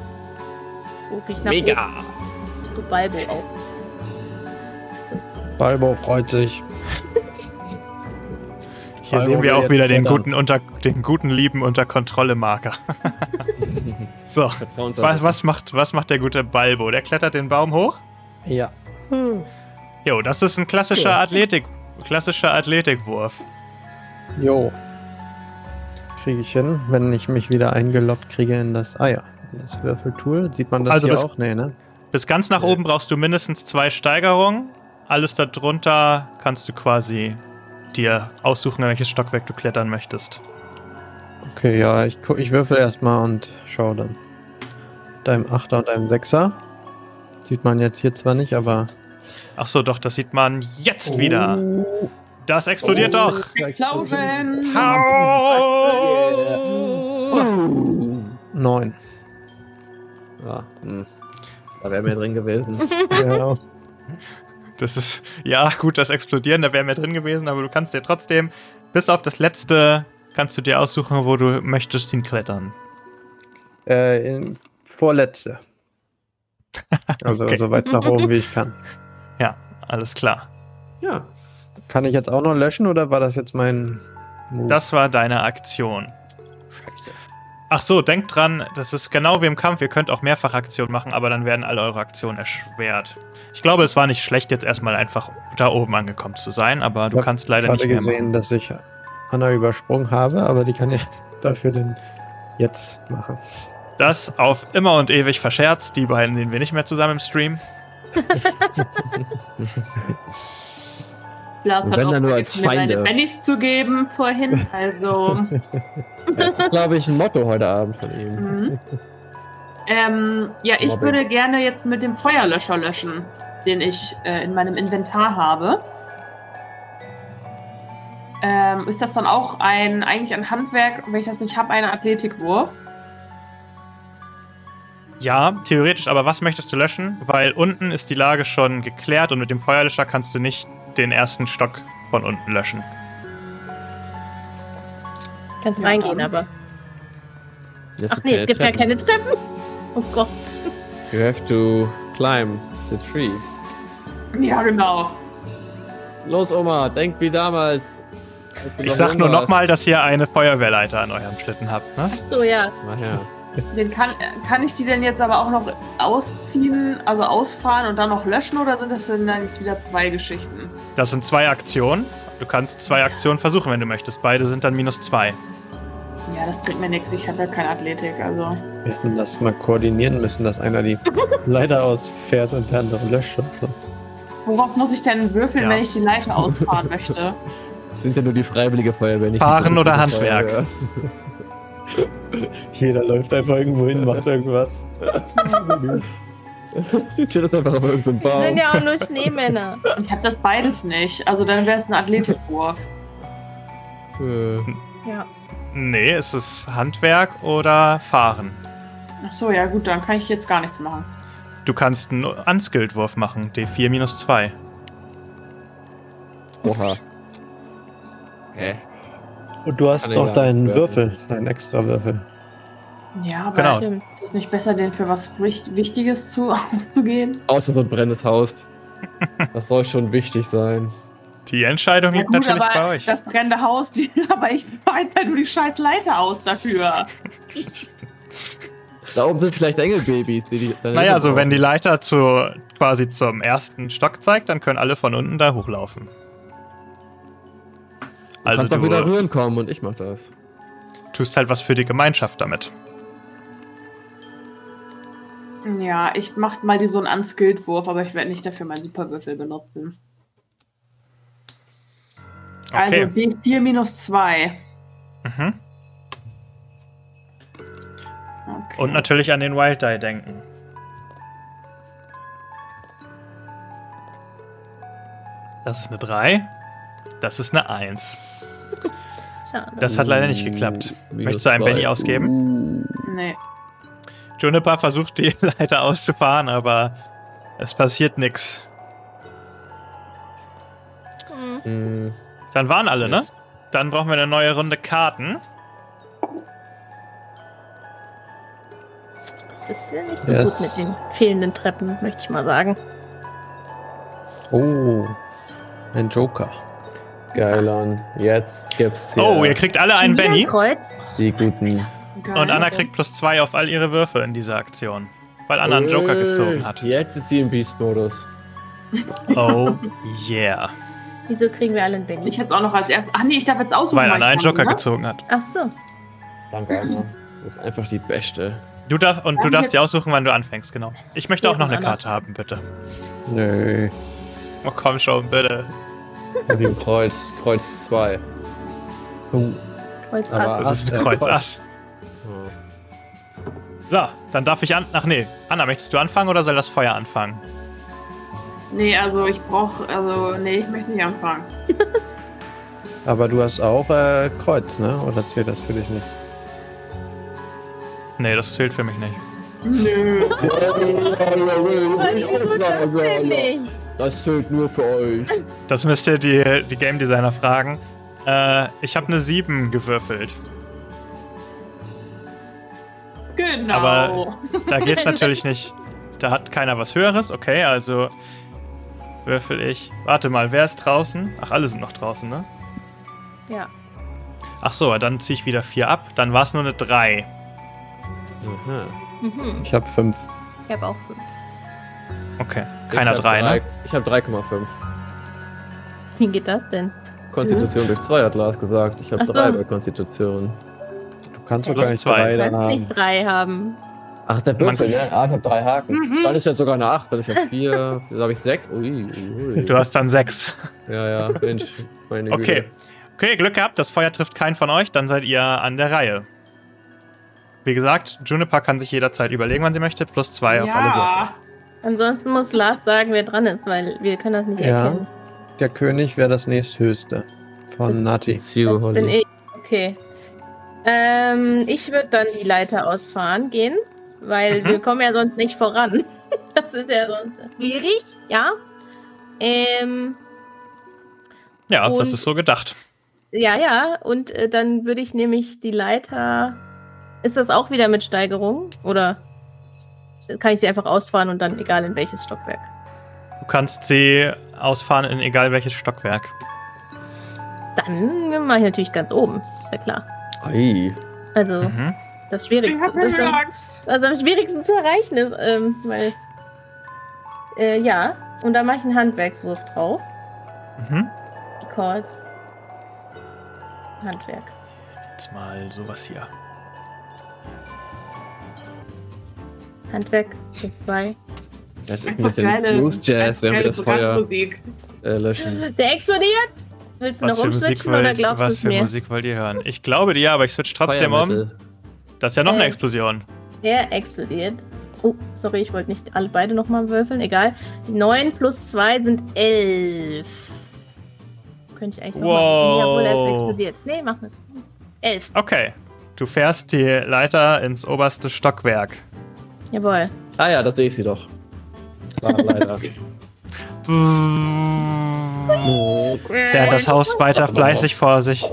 Ruf ich nach Mega. Du Balbo auch. Balbo freut sich. Hier Balbo sehen wir auch wieder den guten, unter, den guten lieben unter Kontrolle Marker. so, was, was, macht, was macht der gute Balbo? Der klettert den Baum hoch? Ja. Jo, das ist ein klassischer Ja. Athletik, klassischer Athletikwurf. Jo. Kriege ich hin, wenn ich mich wieder eingeloggt kriege in das. Ah ja, das Würfeltool. Sieht man das Also hier das- auch? Nee, ne? Bis ganz nach oben brauchst du mindestens zwei Steigerungen. Alles darunter kannst du quasi dir aussuchen, in welches Stockwerk du klettern möchtest. Okay, ja, ich, ich würfel erstmal und schau dann. Mit einem Achter und einem Sechser. Sieht man jetzt hier zwar nicht, aber. Ach so, doch, das sieht man jetzt wieder. Oh. Das explodiert Oh. doch. Explosion! Neun. Ja, hm. Da wäre mehr drin gewesen. ja. Das ist, ja, gut, das Explodieren, da wäre mehr drin gewesen, aber du kannst dir trotzdem, bis auf das letzte, kannst du dir aussuchen, wo du möchtest hinklettern. Äh, in, vorletzte. Also Okay. so weit nach oben wie ich kann. Ja, alles klar. Ja. Kann ich jetzt auch noch löschen oder war das jetzt mein Move? Das war deine Aktion. Scheiße. Ach so, denkt dran, das ist genau wie im Kampf. Ihr könnt auch Mehrfachaktionen machen, aber dann werden alle eure Aktionen erschwert. Ich glaube, es war nicht schlecht, jetzt erstmal einfach da oben angekommen zu sein, aber du Ich kannst leider nicht mehr gesehen, machen. dass ich Anna übersprungen habe, aber die kann ich dafür denn jetzt machen. Das auf immer und ewig verscherzt. Die beiden sehen wir nicht mehr zusammen im Stream. Lars hat wenn auch nur als Feinde. meine Bennys zu geben vorhin. Also, Das ist, glaube ich, ein Motto heute Abend von ihm. mhm. ähm, ja, ich Mobbing. würde gerne jetzt mit dem Feuerlöscher löschen, den ich äh, in meinem Inventar habe. Ähm, ist das dann auch ein, eigentlich ein Handwerk, wenn ich das nicht habe, ein Athletikwurf? Ja, theoretisch, aber was möchtest du löschen? Weil unten ist die Lage schon geklärt und mit dem Feuerlöscher kannst du nicht den ersten Stock von unten löschen. Kannst Ja, reingehen, dann. aber. Ach nee, es gibt ja keine Treppen. Oh Gott. You have to climb the tree. Ja, genau. Los, Oma, denk wie damals. Ich sag nur nochmal, dass ihr eine Feuerwehrleiter an eurem Schlitten habt, ne? So, ja. Ach ja. Den kann, kann ich die denn jetzt aber auch noch ausziehen, also ausfahren und dann noch löschen oder sind das denn dann jetzt wieder zwei Geschichten? Das sind zwei Aktionen. Du kannst zwei Aktionen versuchen, wenn du möchtest. Beide sind dann minus zwei. Ja, das bringt mir nichts. Ich habe ja keine Athletik, also. Wir hätten das mal koordinieren müssen, dass einer die Leiter ausfährt und der andere löscht. Worauf muss ich denn würfeln, Ja. wenn ich die Leiter ausfahren möchte? Sind ja nur die Freiwillige Feuerwehr, nicht Fahren die oder Handwerk? Jeder läuft einfach irgendwo hin, macht irgendwas. Du kletterst einfach auf irgendeinen Das sind Baum. ja auch nur Schneemänner. Ich habe das beides nicht. Also dann wäre es ein Athletikwurf. Äh, Ja. Nee, es ist Handwerk oder Fahren. Ach so, ja gut, dann kann ich jetzt gar nichts machen. Du kannst einen Unskilled-Wurf machen. D4 minus 2. Oha. Hä? Und du hast noch deinen Würfel, deinen extra Würfel. Ja, aber Genau. Stimmt. ist es nicht besser, den für was Wicht- Wichtiges zu, auszugeben? Außer so ein brennendes Haus. Das soll schon wichtig sein. Die Entscheidung liegt natürlich bei euch. das brennende Haus, die, aber ich weiß halt nur die scheiß Leiter aus dafür. Da oben sind vielleicht Engelbabys, die die. Naja, also brauchen. wenn die Leiter zu, quasi zum ersten Stock zeigt, dann können alle von unten da hochlaufen. Du Also kannst auch du wieder rühren kommen und ich mach das. tust halt was für die Gemeinschaft damit. Ja, ich mach mal die so einen Unskilled-Wurf, aber ich werde nicht dafür meinen Superwürfel benutzen. Okay. Also D4 minus 2. Mhm. Okay. Und natürlich an den Wild Die denken. Das ist eine 3. Das ist eine 1. Schade. Das hat leider nicht geklappt. Möchtest du einen Benny ausgeben? Nee. Juniper versucht die Leiter auszufahren, aber es passiert nichts. Hm. Hm, Dann waren alle, ne? Dann brauchen wir eine neue Runde Karten. ist ja nicht so yes. gut mit den fehlenden Treppen, möchte ich mal sagen. Oh, ein Joker. Geilon. Jetzt gibt's hier. Oh, ihr kriegt alle einen Benny. Die guten. Geil. Und Anna kriegt plus zwei auf all ihre Würfe in dieser Aktion. Weil Anna einen Joker gezogen hat. Jetzt ist sie im Beast-Modus. Oh yeah. Wieso kriegen wir alle einen Benny? Ich hätte es auch noch als erstes. Ach nee, ich darf jetzt aussuchen. Weil Anna einen Joker oder? gezogen hat. Ach so. Danke, Anna. Das ist einfach die Beste. Du darf, und du darfst dir aussuchen, wann du anfängst, genau. Ich möchte auch noch eine Karte haben, bitte. Nö. Oh, komm schon, bitte. Mit dem Kreuz, Kreuz 2. Oh. Kreuz Ass. Das ist ein Kreuz Ass. So, dann darf ich an. Ach nee, Anna, möchtest du anfangen oder soll das Feuer anfangen? Nee, also ich brauch. Also, nee, ich möchte nicht anfangen. Aber du hast auch äh, Kreuz, ne? Oder zählt das für dich nicht? Nee, das zählt für mich nicht. Nö. das zählt nur für euch. Das müsst ihr die, die Game Designer fragen. Äh, ich habe eine 7 gewürfelt. Genau. Aber da geht's natürlich nicht. Da hat keiner was Höheres. Okay, also würfel ich. Warte mal, wer ist draußen? Ach, alle sind noch draußen, ne? Ja. Ach so, dann ziehe ich wieder 4 ab. Dann war es nur eine 3. Mhm. Ich habe 5. Ich habe auch 5. Okay, keiner 3, ne? Ich habe 3,5. Wie geht das denn? Konstitution durch 2 hat Lars gesagt. Ich habe 3 so. bei Konstitution. Du kannst doch gar nicht 2 haben. Du nicht 3 haben. Ach, der Würfel, ne? Ah, ich habe 3 Haken. Mhm. Dann ist ja sogar eine 8, dann ist ja 4. dann habe ich 6. Ui, ui. Du hast dann 6. Ja, ja, Mensch. Meine okay. Güte. Okay, Glück gehabt, das Feuer trifft keinen von euch, dann seid ihr an der Reihe. Wie gesagt, Juniper kann sich jederzeit überlegen, wann sie möchte, plus 2 ja. auf alle Würfel. Ansonsten muss Lars sagen, wer dran ist, weil wir können das nicht ja. erkennen. Der König wäre das nächsthöchste von Nati. Das bin ich. Okay. Ähm, ich würde dann die Leiter ausfahren gehen, weil mhm. wir kommen ja sonst nicht voran. das ist ja sonst schwierig, ja. Ähm, ja, das ist so gedacht. Ja, ja, und äh, dann würde ich nämlich die Leiter. Ist das auch wieder mit Steigerung? Oder kann ich sie einfach ausfahren und dann egal in welches Stockwerk? Du kannst sie ausfahren in egal welches Stockwerk. Dann mache ich natürlich ganz oben, ist ja klar. Ei. Also, mhm. das Schwierigste. Ich hab mir Angst. Was am schwierigsten zu erreichen ist, ähm, weil. Äh, ja, und da mache ich einen Handwerkswurf drauf. Mhm. Because. Handwerk. Jetzt mal sowas hier. Handwerk, zwei. Das ist ein bisschen Blues Jazz, wenn wir das Feuer äh, löschen. Der explodiert! Willst du was noch umswitchen oder glaubst du es mir? Was für Musik wollt ihr hören? Ich glaube dir, aber ich switch trotzdem um. Das ist ja noch äh, eine Explosion. Er explodiert. Oh, sorry, ich wollte nicht alle beide nochmal würfeln. Egal. 9 plus 2 sind 11. Könnte ich eigentlich wow. nochmal. Jawohl, er ist explodiert. Nee, mach es. 11. Okay. Du fährst die Leiter ins oberste Stockwerk. Jawohl. Ah ja, das sehe ich sie doch. Leider. Während das Haus weiter fleißig vor sich,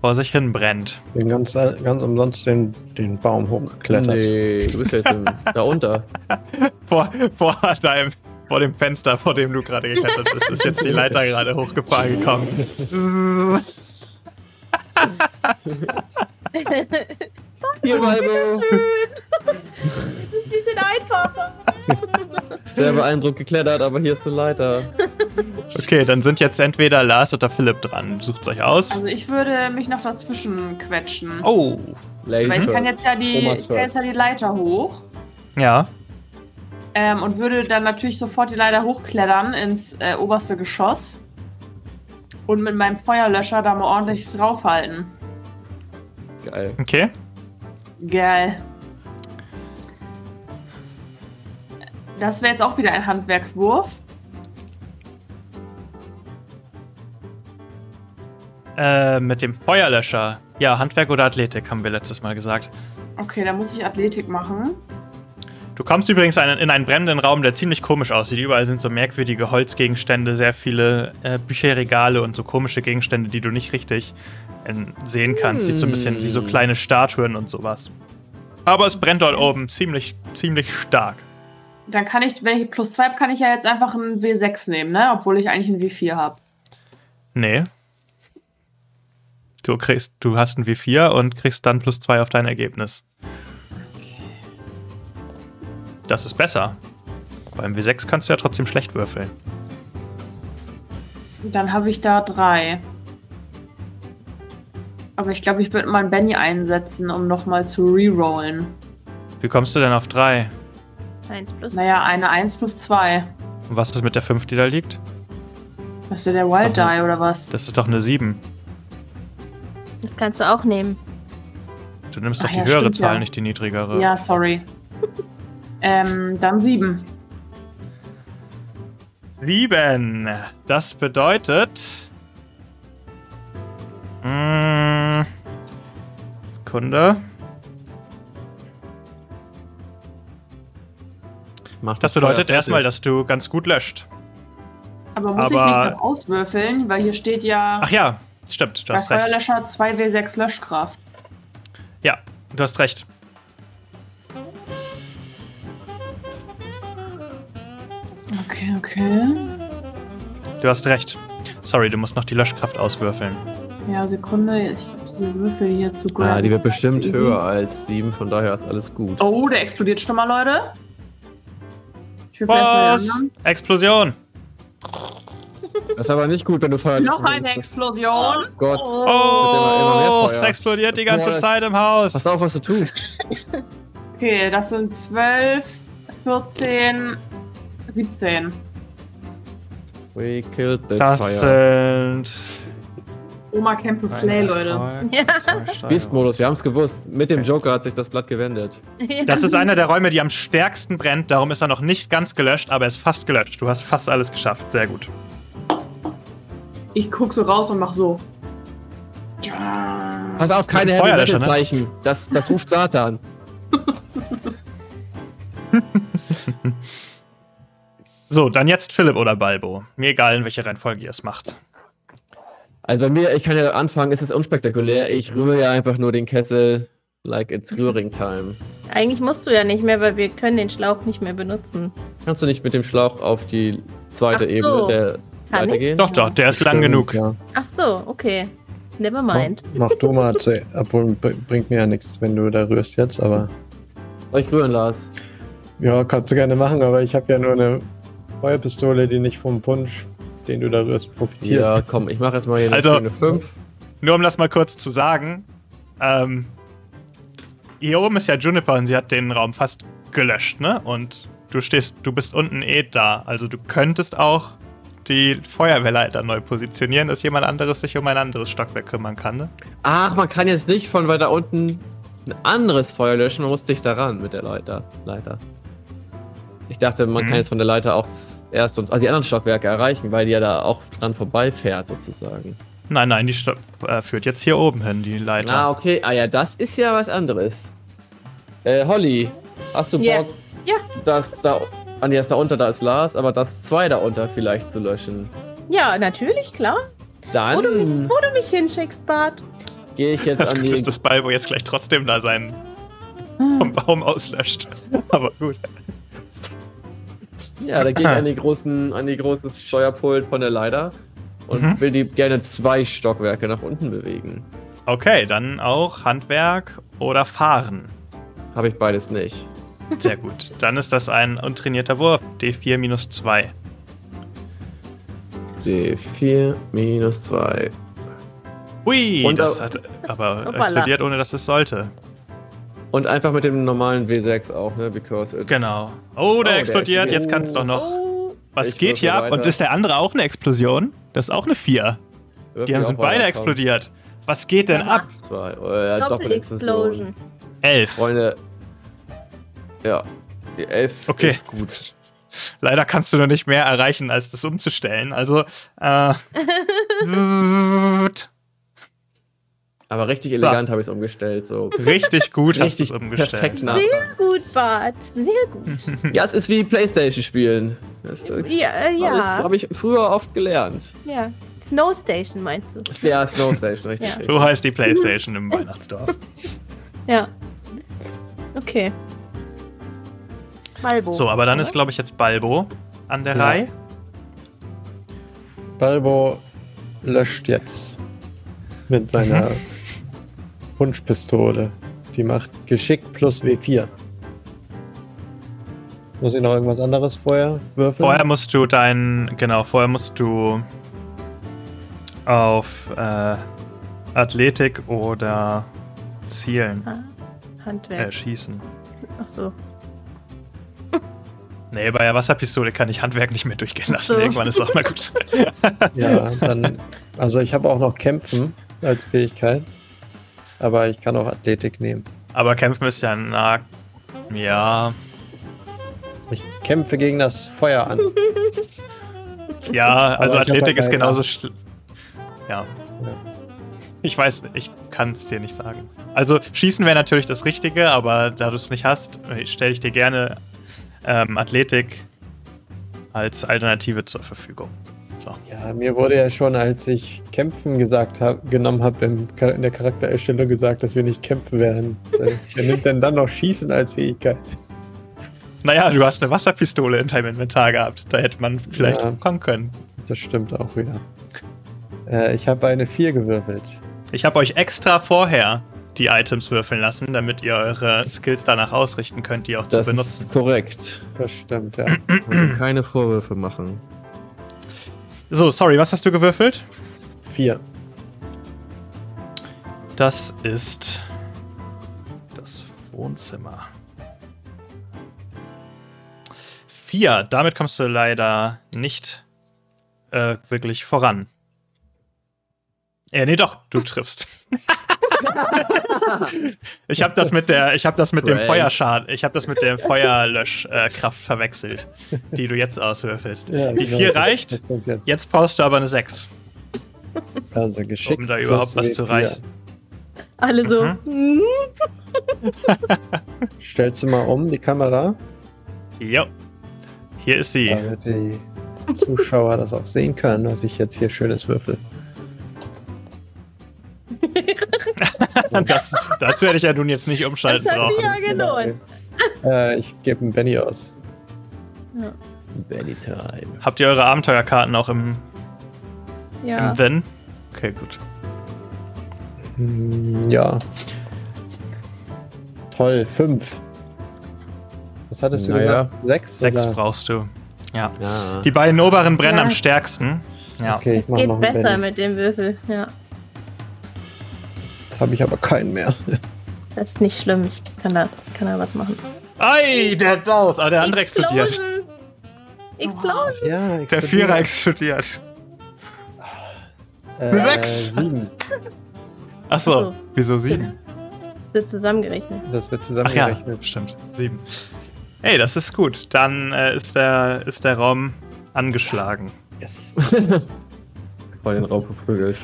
vor sich hin brennt. Bin ganz, ganz umsonst den, den Baum hochgeklettert. Nee, du bist jetzt da unter. vor, vor deinem vor dem Fenster, vor dem du gerade geklettert bist, ist jetzt die Leiter gerade hochgefahren gekommen. Hier so. Das ist ein bisschen einfacher. Sehr beeindruckt geklettert, aber hier ist eine Leiter. Okay, dann sind jetzt entweder Lars oder Philipp dran. Sucht euch aus. Also ich würde mich noch dazwischen quetschen. Oh. Ladies Weil ich kann jetzt ja die, ich kann jetzt ja die Leiter hoch. Ja. Ähm, und würde dann natürlich sofort die Leiter hochklettern ins äh, oberste Geschoss. Und mit meinem Feuerlöscher da mal ordentlich draufhalten. Geil. Okay. Geil. Das wäre jetzt auch wieder ein Handwerkswurf. Äh, mit dem Feuerlöscher. Ja, Handwerk oder Athletik, haben wir letztes Mal gesagt. Okay, dann muss ich Athletik machen. Du kommst übrigens in einen brennenden Raum, der ziemlich komisch aussieht. Überall sind so merkwürdige Holzgegenstände, sehr viele äh, Bücherregale und so komische Gegenstände, die du nicht richtig sehen kannst. Sieht so ein bisschen wie so hm. kleine Statuen und sowas. Aber es brennt dort oben ziemlich ziemlich stark. Dann kann ich, wenn ich plus 2 habe, kann ich ja jetzt einfach ein W6 nehmen, ne? Obwohl ich eigentlich ein W4 habe. Nee. Du kriegst, du hast ein W4 und kriegst dann plus 2 auf dein Ergebnis. Das ist besser. Beim W6 kannst du ja trotzdem schlecht würfeln. Dann habe ich da 3. Aber ich glaube, ich würde mal einen Benny einsetzen, um nochmal zu rerollen. Wie kommst du denn auf 3? 1 plus Naja, eine 1 plus 2. Und was ist mit der 5, die da liegt? Was ist denn der Wild Die eine, oder was? Das ist doch eine 7. Das kannst du auch nehmen. Du nimmst Ach doch die ja, höhere stimmt, Zahl, ja. nicht die niedrigere. Ja, sorry. ähm, dann 7. 7. Das bedeutet. Sekunde. das bedeutet erstmal, dass du ganz gut löscht. Aber muss Aber, ich nicht auswürfeln, weil hier steht ja. Ach ja, stimmt, du hast recht. Feuerlöscher 2W6 Löschkraft. Ja, du hast recht. Okay, okay. Du hast recht. Sorry, du musst noch die Löschkraft auswürfeln. Ja, Sekunde. Ich Würfel hier zu Ja, ah, die wird bestimmt höher als 7, von daher ist alles gut. Oh, der explodiert schon mal, Leute. Ich will Was? Explosion! Das ist aber nicht gut, wenn du Feuer Noch eine Explosion. Oh Gott. Oh, oh es explodiert die ganze Boah, Zeit im Haus. Pass auf, was du tust. Okay, das sind 12, 14, 17. We killed this das fire. sind. Oma Campus Slay, Leute. Ja. Beast-Modus, wir haben es gewusst. Mit dem Joker hat sich das Blatt gewendet. Das ist einer der Räume, die am stärksten brennt. Darum ist er noch nicht ganz gelöscht, aber er ist fast gelöscht. Du hast fast alles geschafft. Sehr gut. Ich guck so raus und mach so. Pass auf, keine Heavy Metal Zeichen. Das, das ruft Satan. So, dann jetzt Philipp oder Balbo. Mir egal, in welcher Reihenfolge ihr es macht. Also bei mir, ich kann ja anfangen, es ist unspektakulär. Ich rühre ja einfach nur den Kessel, like it's Rühring time. Eigentlich musst du ja nicht mehr, weil wir können den Schlauch nicht mehr benutzen. Kannst du nicht mit dem Schlauch auf die zweite so. Ebene der kann Leiter gehen? Doch, doch, der ist lang genug. Ja. Ach so, okay. Never mind. Mach, mach du mal, obwohl bringt mir ja nichts, wenn du da rührst jetzt, aber. Soll ich rühren, Lars? Ja, kannst du gerne machen, aber ich habe ja nur eine Feuerpistole, die nicht vom Punsch, den du da rührst, profitiert. Ja, komm, ich mache jetzt mal hier eine also, 5. Nur um das mal kurz zu sagen, ähm, hier oben ist ja Juniper und sie hat den Raum fast gelöscht, ne? Und du stehst, du bist unten eh da. Also du könntest auch die Feuerwehrleiter neu positionieren, dass jemand anderes sich um ein anderes Stockwerk kümmern kann, ne? Ach, man kann jetzt nicht von weiter unten ein anderes Feuer löschen, man muss dich daran mit der Leiter. Leiter. Ich dachte, man mhm. kann jetzt von der Leiter auch das erste und also die anderen Stockwerke erreichen, weil die ja da auch dran vorbeifährt sozusagen. Nein, nein, die Sto äh, führt jetzt hier oben hin, die Leiter. Ah, okay. Ah ja, das ist ja was anderes. Äh, Holly, hast du Bock, yeah. ja. das da. Ah, nee, das da unter, da ist Lars, aber das zwei da unter vielleicht zu löschen. Ja, natürlich, klar. Dann. Wo du mich, wo du mich hinschickst, Bart. Gehe ich jetzt das an die. Das ist das Balbo jetzt gleich trotzdem da seinen vom Baum auslöscht. aber gut. Ja, da gehe ich an die großen, an die große Steuerpult von der Leiter und mhm. will die gerne zwei Stockwerke nach unten bewegen. Okay, dann auch Handwerk oder Fahren. Habe ich beides nicht. Sehr gut. Dann ist das ein untrainierter Wurf. D4 minus 2. D4 minus 2. Hui, und das hat aber explodiert, ohne dass es sollte. Und einfach mit dem normalen W6 auch, ne? Because it's genau. Oh, der oh, explodiert. Der Jetzt kann es doch noch. Oh. Was ich geht hier ab? Und ist der andere auch eine Explosion? Das ist auch eine 4. Die haben sind beide explodiert. Was geht denn ab? Zwei. Oh, ja, Doppel-Explosion. Elf. Freunde. Ja. Die 11 okay. ist gut. Leider kannst du noch nicht mehr erreichen, als das umzustellen. Also, äh. Aber richtig elegant so. habe ich es umgestellt. So. Richtig gut richtig hast du es umgestellt. Perfekt nach. Sehr gut, Bart. Sehr gut. ja, es ist wie Playstation spielen. Das äh, ja, äh, ja. Habe ich, hab ich, früher oft gelernt. Ja. Snow Station meinst du? Ja, Snow Station, richtig, ja. So heißt die Playstation im Weihnachtsdorf. Ja. Okay. Balbo. So, aber dann oder? ist, glaube ich, jetzt Balbo an der ja. Reihe. Balbo löscht jetzt mit seiner Wunschpistole. Die macht Geschick plus W4. Muss ich noch irgendwas anderes vorher würfeln? Vorher musst du dein, genau, vorher musst du auf äh, Athletik oder Zielen. Ah, Handwerk. Äh, schießen. Ach so. Nee, bei der Wasserpistole kann ich Handwerk nicht mehr durchgehen lassen. So. Irgendwann ist auch mal gut. ja, dann. Also ich habe auch noch Kämpfen als Fähigkeit. Aber ich kann auch Athletik nehmen. Aber Kämpfen ist ja nah. Ja. Ich kämpfe gegen das Feuer an. ja, also Athletik ist genauso schlimm. Ja. ja. Ich weiß, ich kann es dir nicht sagen. Also schießen wäre natürlich das Richtige, aber da du es nicht hast, stelle ich dir gerne ähm, Athletik als Alternative zur Verfügung. So. Ja, mir wurde ja schon, als ich Kämpfen gesagt hab, genommen habe, in der Charaktererstellung gesagt, dass wir nicht kämpfen werden. Wer nimmt denn dann noch Schießen als Fähigkeit? Naja, du hast eine Wasserpistole in deinem Inventar gehabt. Da hätte man vielleicht ja, kommen können. Das stimmt auch wieder. Äh, ich habe eine 4 gewürfelt. Ich habe euch extra vorher die Items würfeln lassen, damit ihr eure Skills danach ausrichten könnt, die auch das zu benutzen. Das ist korrekt. Das stimmt, ja. keine Vorwürfe machen. So, sorry, was hast du gewürfelt? Vier. Das ist das Wohnzimmer. Vier. Damit kommst du leider nicht äh, wirklich voran. Äh, nee, doch, du triffst. ich habe das mit der, ich habe das mit Brain. dem Feuerschaden, ich habe das mit der Feuerlöschkraft äh, verwechselt, die du jetzt auswürfelst. Ja, die 4 genau. reicht. Jetzt. jetzt. brauchst du aber eine 6. Also geschickt. Um da überhaupt was zu reichen. Alle so. Mhm. Stellst du mal um die Kamera? Jo. Hier ist sie. Damit die Zuschauer das auch sehen können, was ich jetzt hier schönes würfel. das, dazu hätte ich ja nun jetzt nicht umschalten das brauchen. Ja, gelohnt. Äh, ich gebe einen Benny aus. Ja. Benny Time. Habt ihr eure Abenteuerkarten auch im, ja. im Then? Okay, gut. Hm, ja. Toll, fünf. Was hattest du naja. gesagt? Sechs? Sechs oder? brauchst du. Ja. ja. Die beiden oberen brennen ja. am stärksten. Ja. Okay, es geht besser Benny. mit dem Würfel, ja habe ich aber keinen mehr. Das ist nicht schlimm, ich kann, das, ich kann da was machen. Ei, der hat aus, aber der andere Explosion. explodiert. Explosion! Ja, explodiert. Der Vierer explodiert. Äh, Sechs! Sieben. Achso, Achso. wieso sieben? Wird zusammengerechnet. Das wird zusammengerechnet. Ach ja, stimmt. Sieben. Ey, das ist gut. Dann äh, ist, der, ist der Raum angeschlagen. Yes. Voll den Raum verprügelt.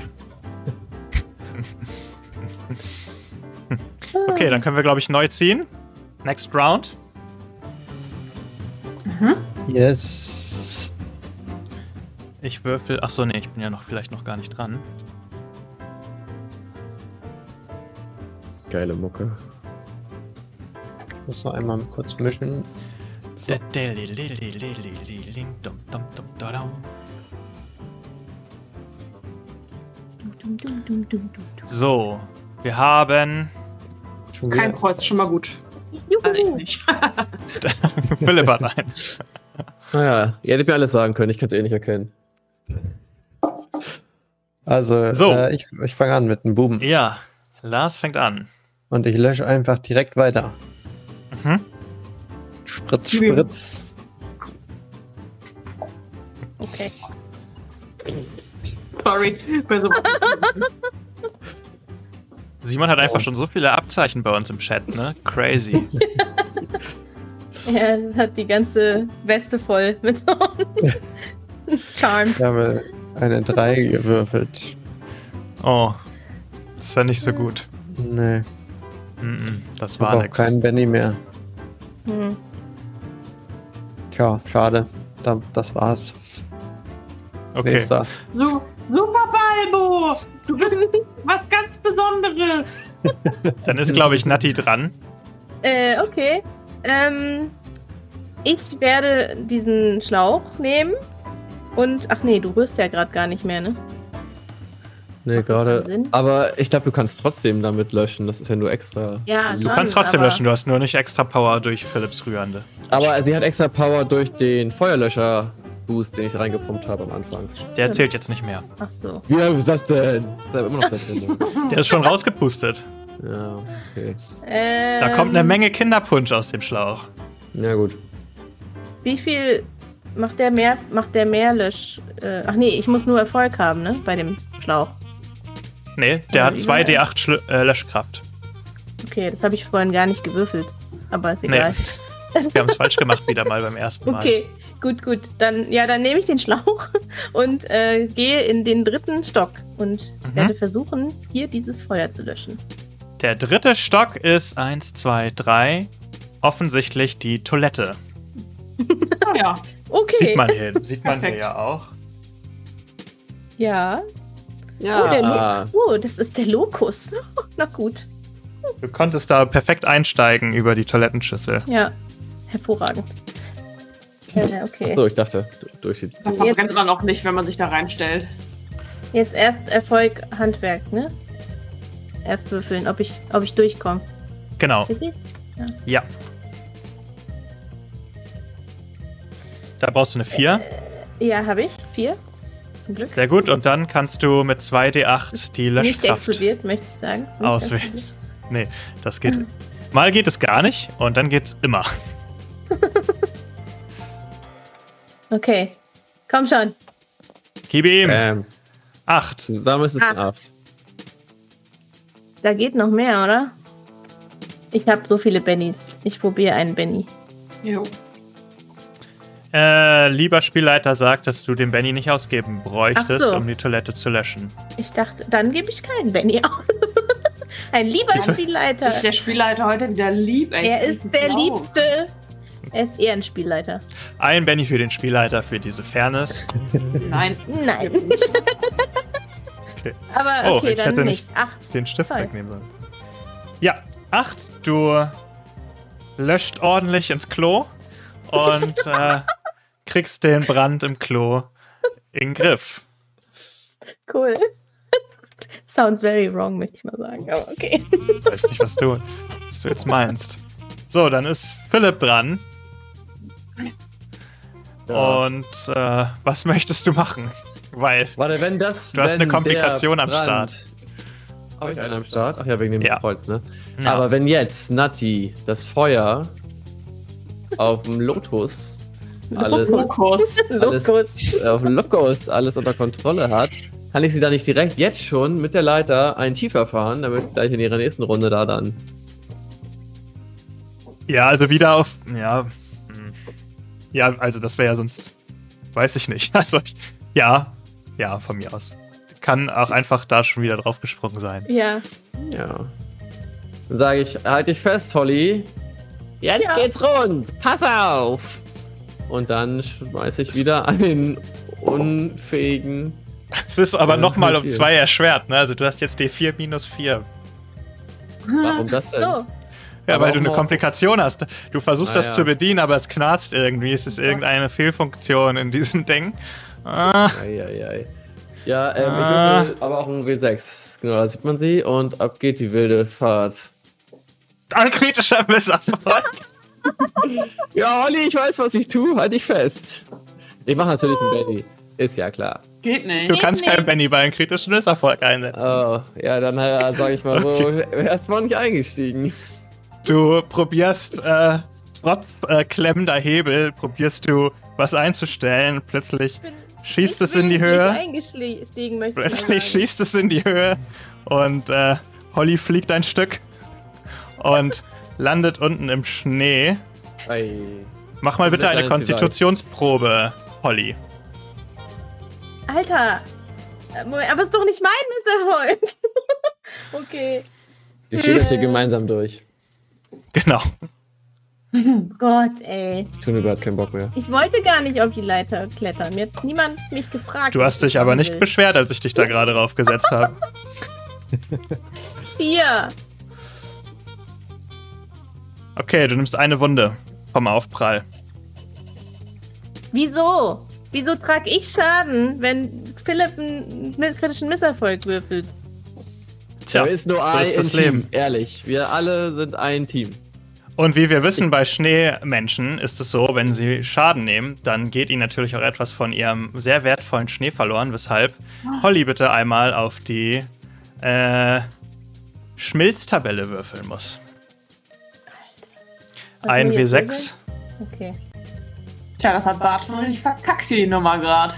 okay, dann können wir, glaube ich, neu ziehen. Next round. Mhm. Yes. Ich würfel. Achso, nee, ich bin ja noch vielleicht noch gar nicht dran. Geile Mucke. Ich muss noch einmal kurz mischen. So. So, wir haben. Kein Kreuz, schon mal gut. Juhu. ich nicht. Philipp hat eins. Naja, ihr hättet mir alles sagen können, ich kann es eh nicht erkennen. Also, so. Äh, ich, ich fange an mit einem Buben. Ja, Lars fängt an. Und ich lösche einfach direkt weiter. Mhm. Spritz, Spritz. Okay. Sorry. Bei so Simon hat einfach schon so viele Abzeichen bei uns im Chat, ne? Crazy. er hat die ganze Weste voll mit so Charms. Ich habe eine 3 gewürfelt. Oh, das ist ja nicht so gut. Nee. Mm -mm, das war nix. kein Benny mehr. Hm. Tja, schade. Das war's. Okay. Nächster. So, super Balbo! Du bist was ganz Besonderes. Dann ist, glaube ich, Natti dran. Äh, okay. Ähm, ich werde diesen Schlauch nehmen und. Ach nee, du rührst ja gerade gar nicht mehr, ne? Nee, gerade. Aber ich glaube, du kannst trotzdem damit löschen. Das ist ja nur extra. Ja, du schon, kannst trotzdem löschen. Du hast nur nicht extra Power durch Philips Rührende. Aber sie hat extra Power durch den Feuerlöscher. Boost, den ich reingepumpt habe am Anfang. Der zählt jetzt nicht mehr. Ach so. Wie lange ist das denn? Der, immer noch da drin. Der ist schon rausgepustet. Ja, okay. Ähm, da kommt eine Menge Kinderpunsch aus dem Schlauch. Ja, gut. Wie viel macht der mehr, macht der mehr Lösch? Äh, ach nee, ich muss nur Erfolg haben, ne? Bei dem Schlauch. Nee, der hat 2d8 Schl äh, Löschkraft. Okay, das habe ich vorhin gar nicht gewürfelt. Aber ist egal. Nee. Wir haben es falsch gemacht wieder mal beim ersten Mal. Okay, gut, gut. Dann, ja, dann nehme ich den Schlauch und äh, gehe in den dritten Stock und mhm. werde versuchen, hier dieses Feuer zu löschen. Der dritte Stock ist 1, 2, 3. Offensichtlich die Toilette. Ah ja. Okay. Sieht man hier, sieht man hier ja auch. Ja. Ja. Oh, oh, das ist der Lokus. Na gut. Du konntest da perfekt einsteigen über die Toilettenschüssel. Ja, hervorragend. Ja, okay. Achso, ich dachte, durch die. Da verbrennt man auch nicht, wenn man sich da reinstellt. Jetzt erst Erfolg Handwerk, ne? Erst würfeln, ob ich, ob ich durchkomme. Genau. Ja. ja. Da brauchst du eine 4. Äh, ja, habe ich. 4. Zum Glück. Sehr gut. Und dann kannst du mit 2d8 die Löschkraft nicht explodiert, möchte ich sagen. Auswählen. Nee, das geht. Mal geht es gar nicht und dann geht's immer. okay. Komm schon. Gib ihm. Ähm, acht. Zusammen ist es acht. acht. Da geht noch mehr, oder? Ich habe so viele Bennys. Ich probiere einen Benny. Jo. Äh, lieber Spielleiter sagt, dass du den Benny nicht ausgeben bräuchtest, so. um die Toilette zu löschen. Ich dachte, dann gebe ich keinen Benny aus. Ein lieber Spielleiter. Ist der Spielleiter heute wieder lieb? Ey, er ist der Liebste. Er ist eher ein Spielleiter. Ein Benny für den Spielleiter für diese Fairness. Nein. Nein. okay. Aber okay, oh, ich dann hätte nicht. Acht. Den Stift Voll. wegnehmen sollen. Ja, acht. Du löscht ordentlich ins Klo und äh, kriegst den Brand im Klo in den Griff. Cool. Sounds very wrong, möchte ich mal sagen, aber okay. Weiß nicht, was du, was du jetzt meinst. So, dann ist Philipp dran. Ja. Und äh, was möchtest du machen? Weil Warte, wenn das, du hast eine Komplikation am Start. Habe ich einen am Start? Ach ja, wegen dem ja. Holz, ne? Ja. Aber wenn jetzt Nati das Feuer auf dem Lotus alles, Lokus. alles auf Lokus alles unter Kontrolle hat, kann ich sie da nicht direkt jetzt schon mit der Leiter einen tiefer fahren, damit gleich in ihrer nächsten Runde da dann. Ja, also wieder auf. Ja. Ja, also das wäre ja sonst. Weiß ich nicht. Also, ja. Ja, von mir aus. Kann auch einfach da schon wieder draufgesprungen sein. Ja. Ja. Dann sage ich, halt dich fest, Holly. Jetzt ja. geht's rund. Pass auf. Und dann schmeiße ich wieder einen unfähigen. Es ist aber nochmal um zwei erschwert, ne? Also du hast jetzt D4 minus 4. Warum das denn? So. Ja, aber weil du eine Komplikation hast. Du versuchst ah, das ja. zu bedienen, aber es knarzt irgendwie. Es ist irgendeine Fehlfunktion in diesem Ding. Ah. Ei, ei, ei. Ja, ähm, ah. ich will aber auch ein W6. Genau, da sieht man sie. Und ab geht die wilde Fahrt. Ein kritischer Misserfolg. ja, Olli, ich weiß, was ich tue. Halt dich fest. Ich mache natürlich einen Benny. Ist ja klar. Geht nicht. Du kannst keinen Benny bei einem kritischen Misserfolg einsetzen. Oh, ja, dann äh, sage ich mal so, okay. erstmal nicht eingestiegen. Du probierst, äh, trotz äh, klemmender Hebel, probierst du was einzustellen. Plötzlich schießt es in die Höhe. Plötzlich schießt es in die Höhe und äh, Holly fliegt ein Stück und landet unten im Schnee. Ei. Mach mal bitte eine Konstitutionsprobe, Holly. Alter! Äh, aber es ist doch nicht mein Misserfolg. okay. Die stehen jetzt hier gemeinsam durch. Genau. Gott, ey. Tun überhaupt keinen Bock mehr. Ich wollte gar nicht auf die Leiter klettern. Mir hat niemand mich gefragt. Du hast dich aber nicht will. beschwert, als ich dich da gerade raufgesetzt habe. Vier. Okay, du nimmst eine Wunde vom Aufprall. Wieso? Wieso trage ich Schaden, wenn Philipp einen kritischen Misserfolg würfelt? Tja, da ist nur so ein ist das Team, Leben. ehrlich. Wir alle sind ein Team. Und wie wir wissen, bei Schneemenschen ist es so, wenn sie Schaden nehmen, dann geht ihnen natürlich auch etwas von ihrem sehr wertvollen Schnee verloren, weshalb Holly bitte einmal auf die äh, Schmilztabelle würfeln muss. Ein W6. Okay. Tja, das hat Bart schon richtig verkackt, die Nummer gerade.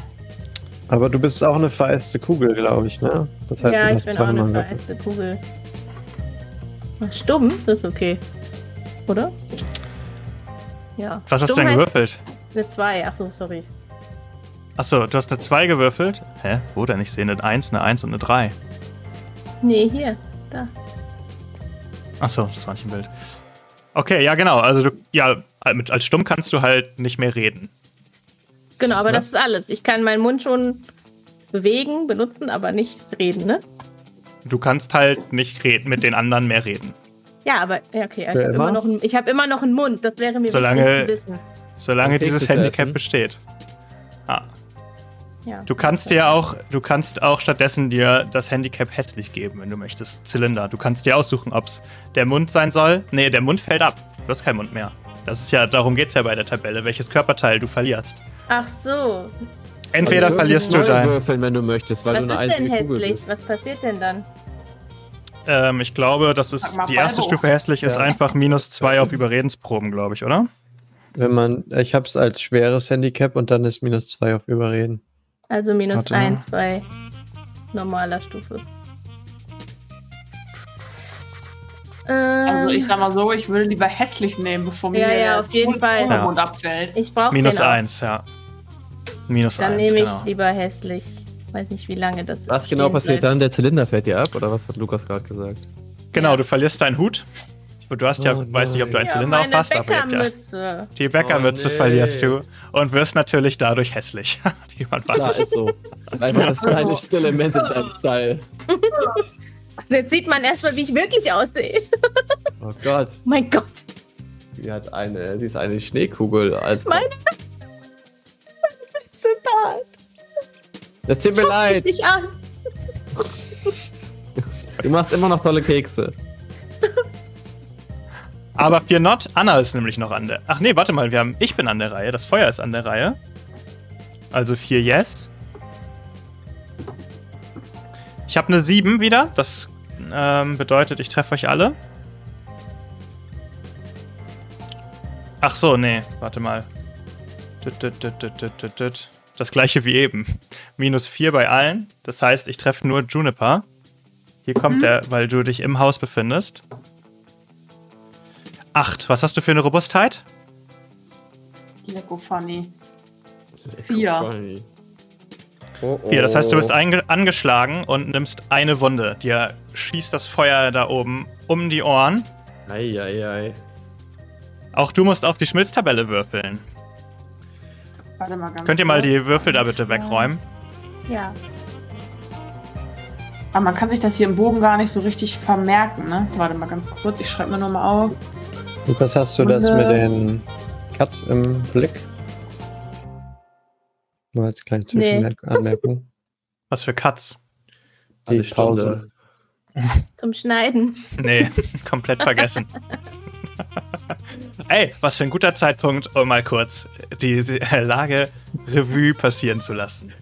Aber du bist auch eine vereiste Kugel, glaube ich, ne? Das heißt, ja, ich bin auch eine vereiste Kugel. Ach, stumm, das ist okay. Oder? Ja. Was hast du denn gewürfelt? Eine 2, achso, sorry. Achso, du hast eine 2 gewürfelt? Hä? Wo denn? Ich sehe eine 1, eine 1 und eine 3. Nee, hier. Da. Achso, das war nicht im Bild. Okay, ja, genau. Also, du, ja, als Stumm kannst du halt nicht mehr reden. Genau, aber ja? das ist alles. Ich kann meinen Mund schon bewegen, benutzen, aber nicht reden, ne? Du kannst halt nicht reden, mit den anderen mehr reden. Ja, aber ja, okay, ich habe immer, noch einen, hab immer noch einen Mund. Das wäre mir solange, wichtig zu wissen. Solange dieses Handicap essen. besteht. Ah. Ja, du kannst dir auch, du kannst auch stattdessen dir das Handicap hässlich geben, wenn du möchtest. Zylinder. Du kannst dir aussuchen, ob es der Mund sein soll. Nee, der Mund fällt ab. Du hast keinen Mund mehr. Das ist ja, darum geht es ja bei der Tabelle, welches Körperteil du verlierst. Ach so. Entweder also verlierst du dein. Würfeln, wenn du möchtest, weil Was du eine ist denn hässlich? Was passiert denn dann? Ähm, ich glaube, das ist die erste Stufe hässlich ist ja. einfach minus zwei auf Überredensproben, glaube ich, oder? Wenn man, ich habe es als schweres Handicap und dann ist minus zwei auf Überreden. Also minus Warte. eins bei normaler Stufe. Also ich sag mal so, ich würde lieber hässlich nehmen, bevor mir ja, ja, auf jeden Fall. Ja. abfällt. Ich brauche minus eins, ja. Minus dann eins. Dann nehme ich genau. lieber hässlich. Weiß nicht, wie lange das Was genau passiert bleibt. dann? Der Zylinder fällt dir ab, oder was hat Lukas gerade gesagt? Genau, du verlierst deinen Hut. Und du hast ja, oh, weiß nicht, ob du einen ja, Zylinder auf hast, aber ja. Die Bäckermütze oh, nee. verlierst du und wirst natürlich dadurch hässlich. wie man weiß. Klar, ist so. Einfach das stylischste Element in deinem Style. Jetzt sieht man erstmal, wie ich wirklich aussehe. oh Gott. Mein Gott. Die hat eine, die ist eine Schneekugel als. Meine. Bart. Das tut mir leid. Dich an. Du machst immer noch tolle Kekse. Aber für Not, Anna ist nämlich noch an der. Ach nee, warte mal, wir haben. Ich bin an der Reihe, das Feuer ist an der Reihe. Also vier Yes. Ich habe eine 7 wieder. Das ähm, bedeutet, ich treffe euch alle. Ach so, nee, warte mal. Das gleiche wie eben. Minus 4 bei allen. Das heißt, ich treffe nur Juniper. Hier kommt mhm. der, weil du dich im Haus befindest. 8. Was hast du für eine Robustheit? Lecko funny. 4. Oh, oh. Vier, das heißt, du bist angeschlagen und nimmst eine Wunde. Dir schießt das Feuer da oben um die Ohren. Eieiei. Ei, ei. Auch du musst auf die Schmilztabelle würfeln. Warte mal ganz Könnt ihr mal die Würfel da bitte wegräumen? Ja. Aber man kann sich das hier im Bogen gar nicht so richtig vermerken, ne? Warte mal ganz kurz, ich schreibe mir nochmal auf. Lukas, hast du Wunde. das mit den Katz im Blick? Nur als kleine Zwischenanmerkung. Nee. Was für Katz? Die Pause. Zum Schneiden. Nee, komplett vergessen. Ey, was für ein guter Zeitpunkt, um mal kurz die Lage Revue passieren zu lassen.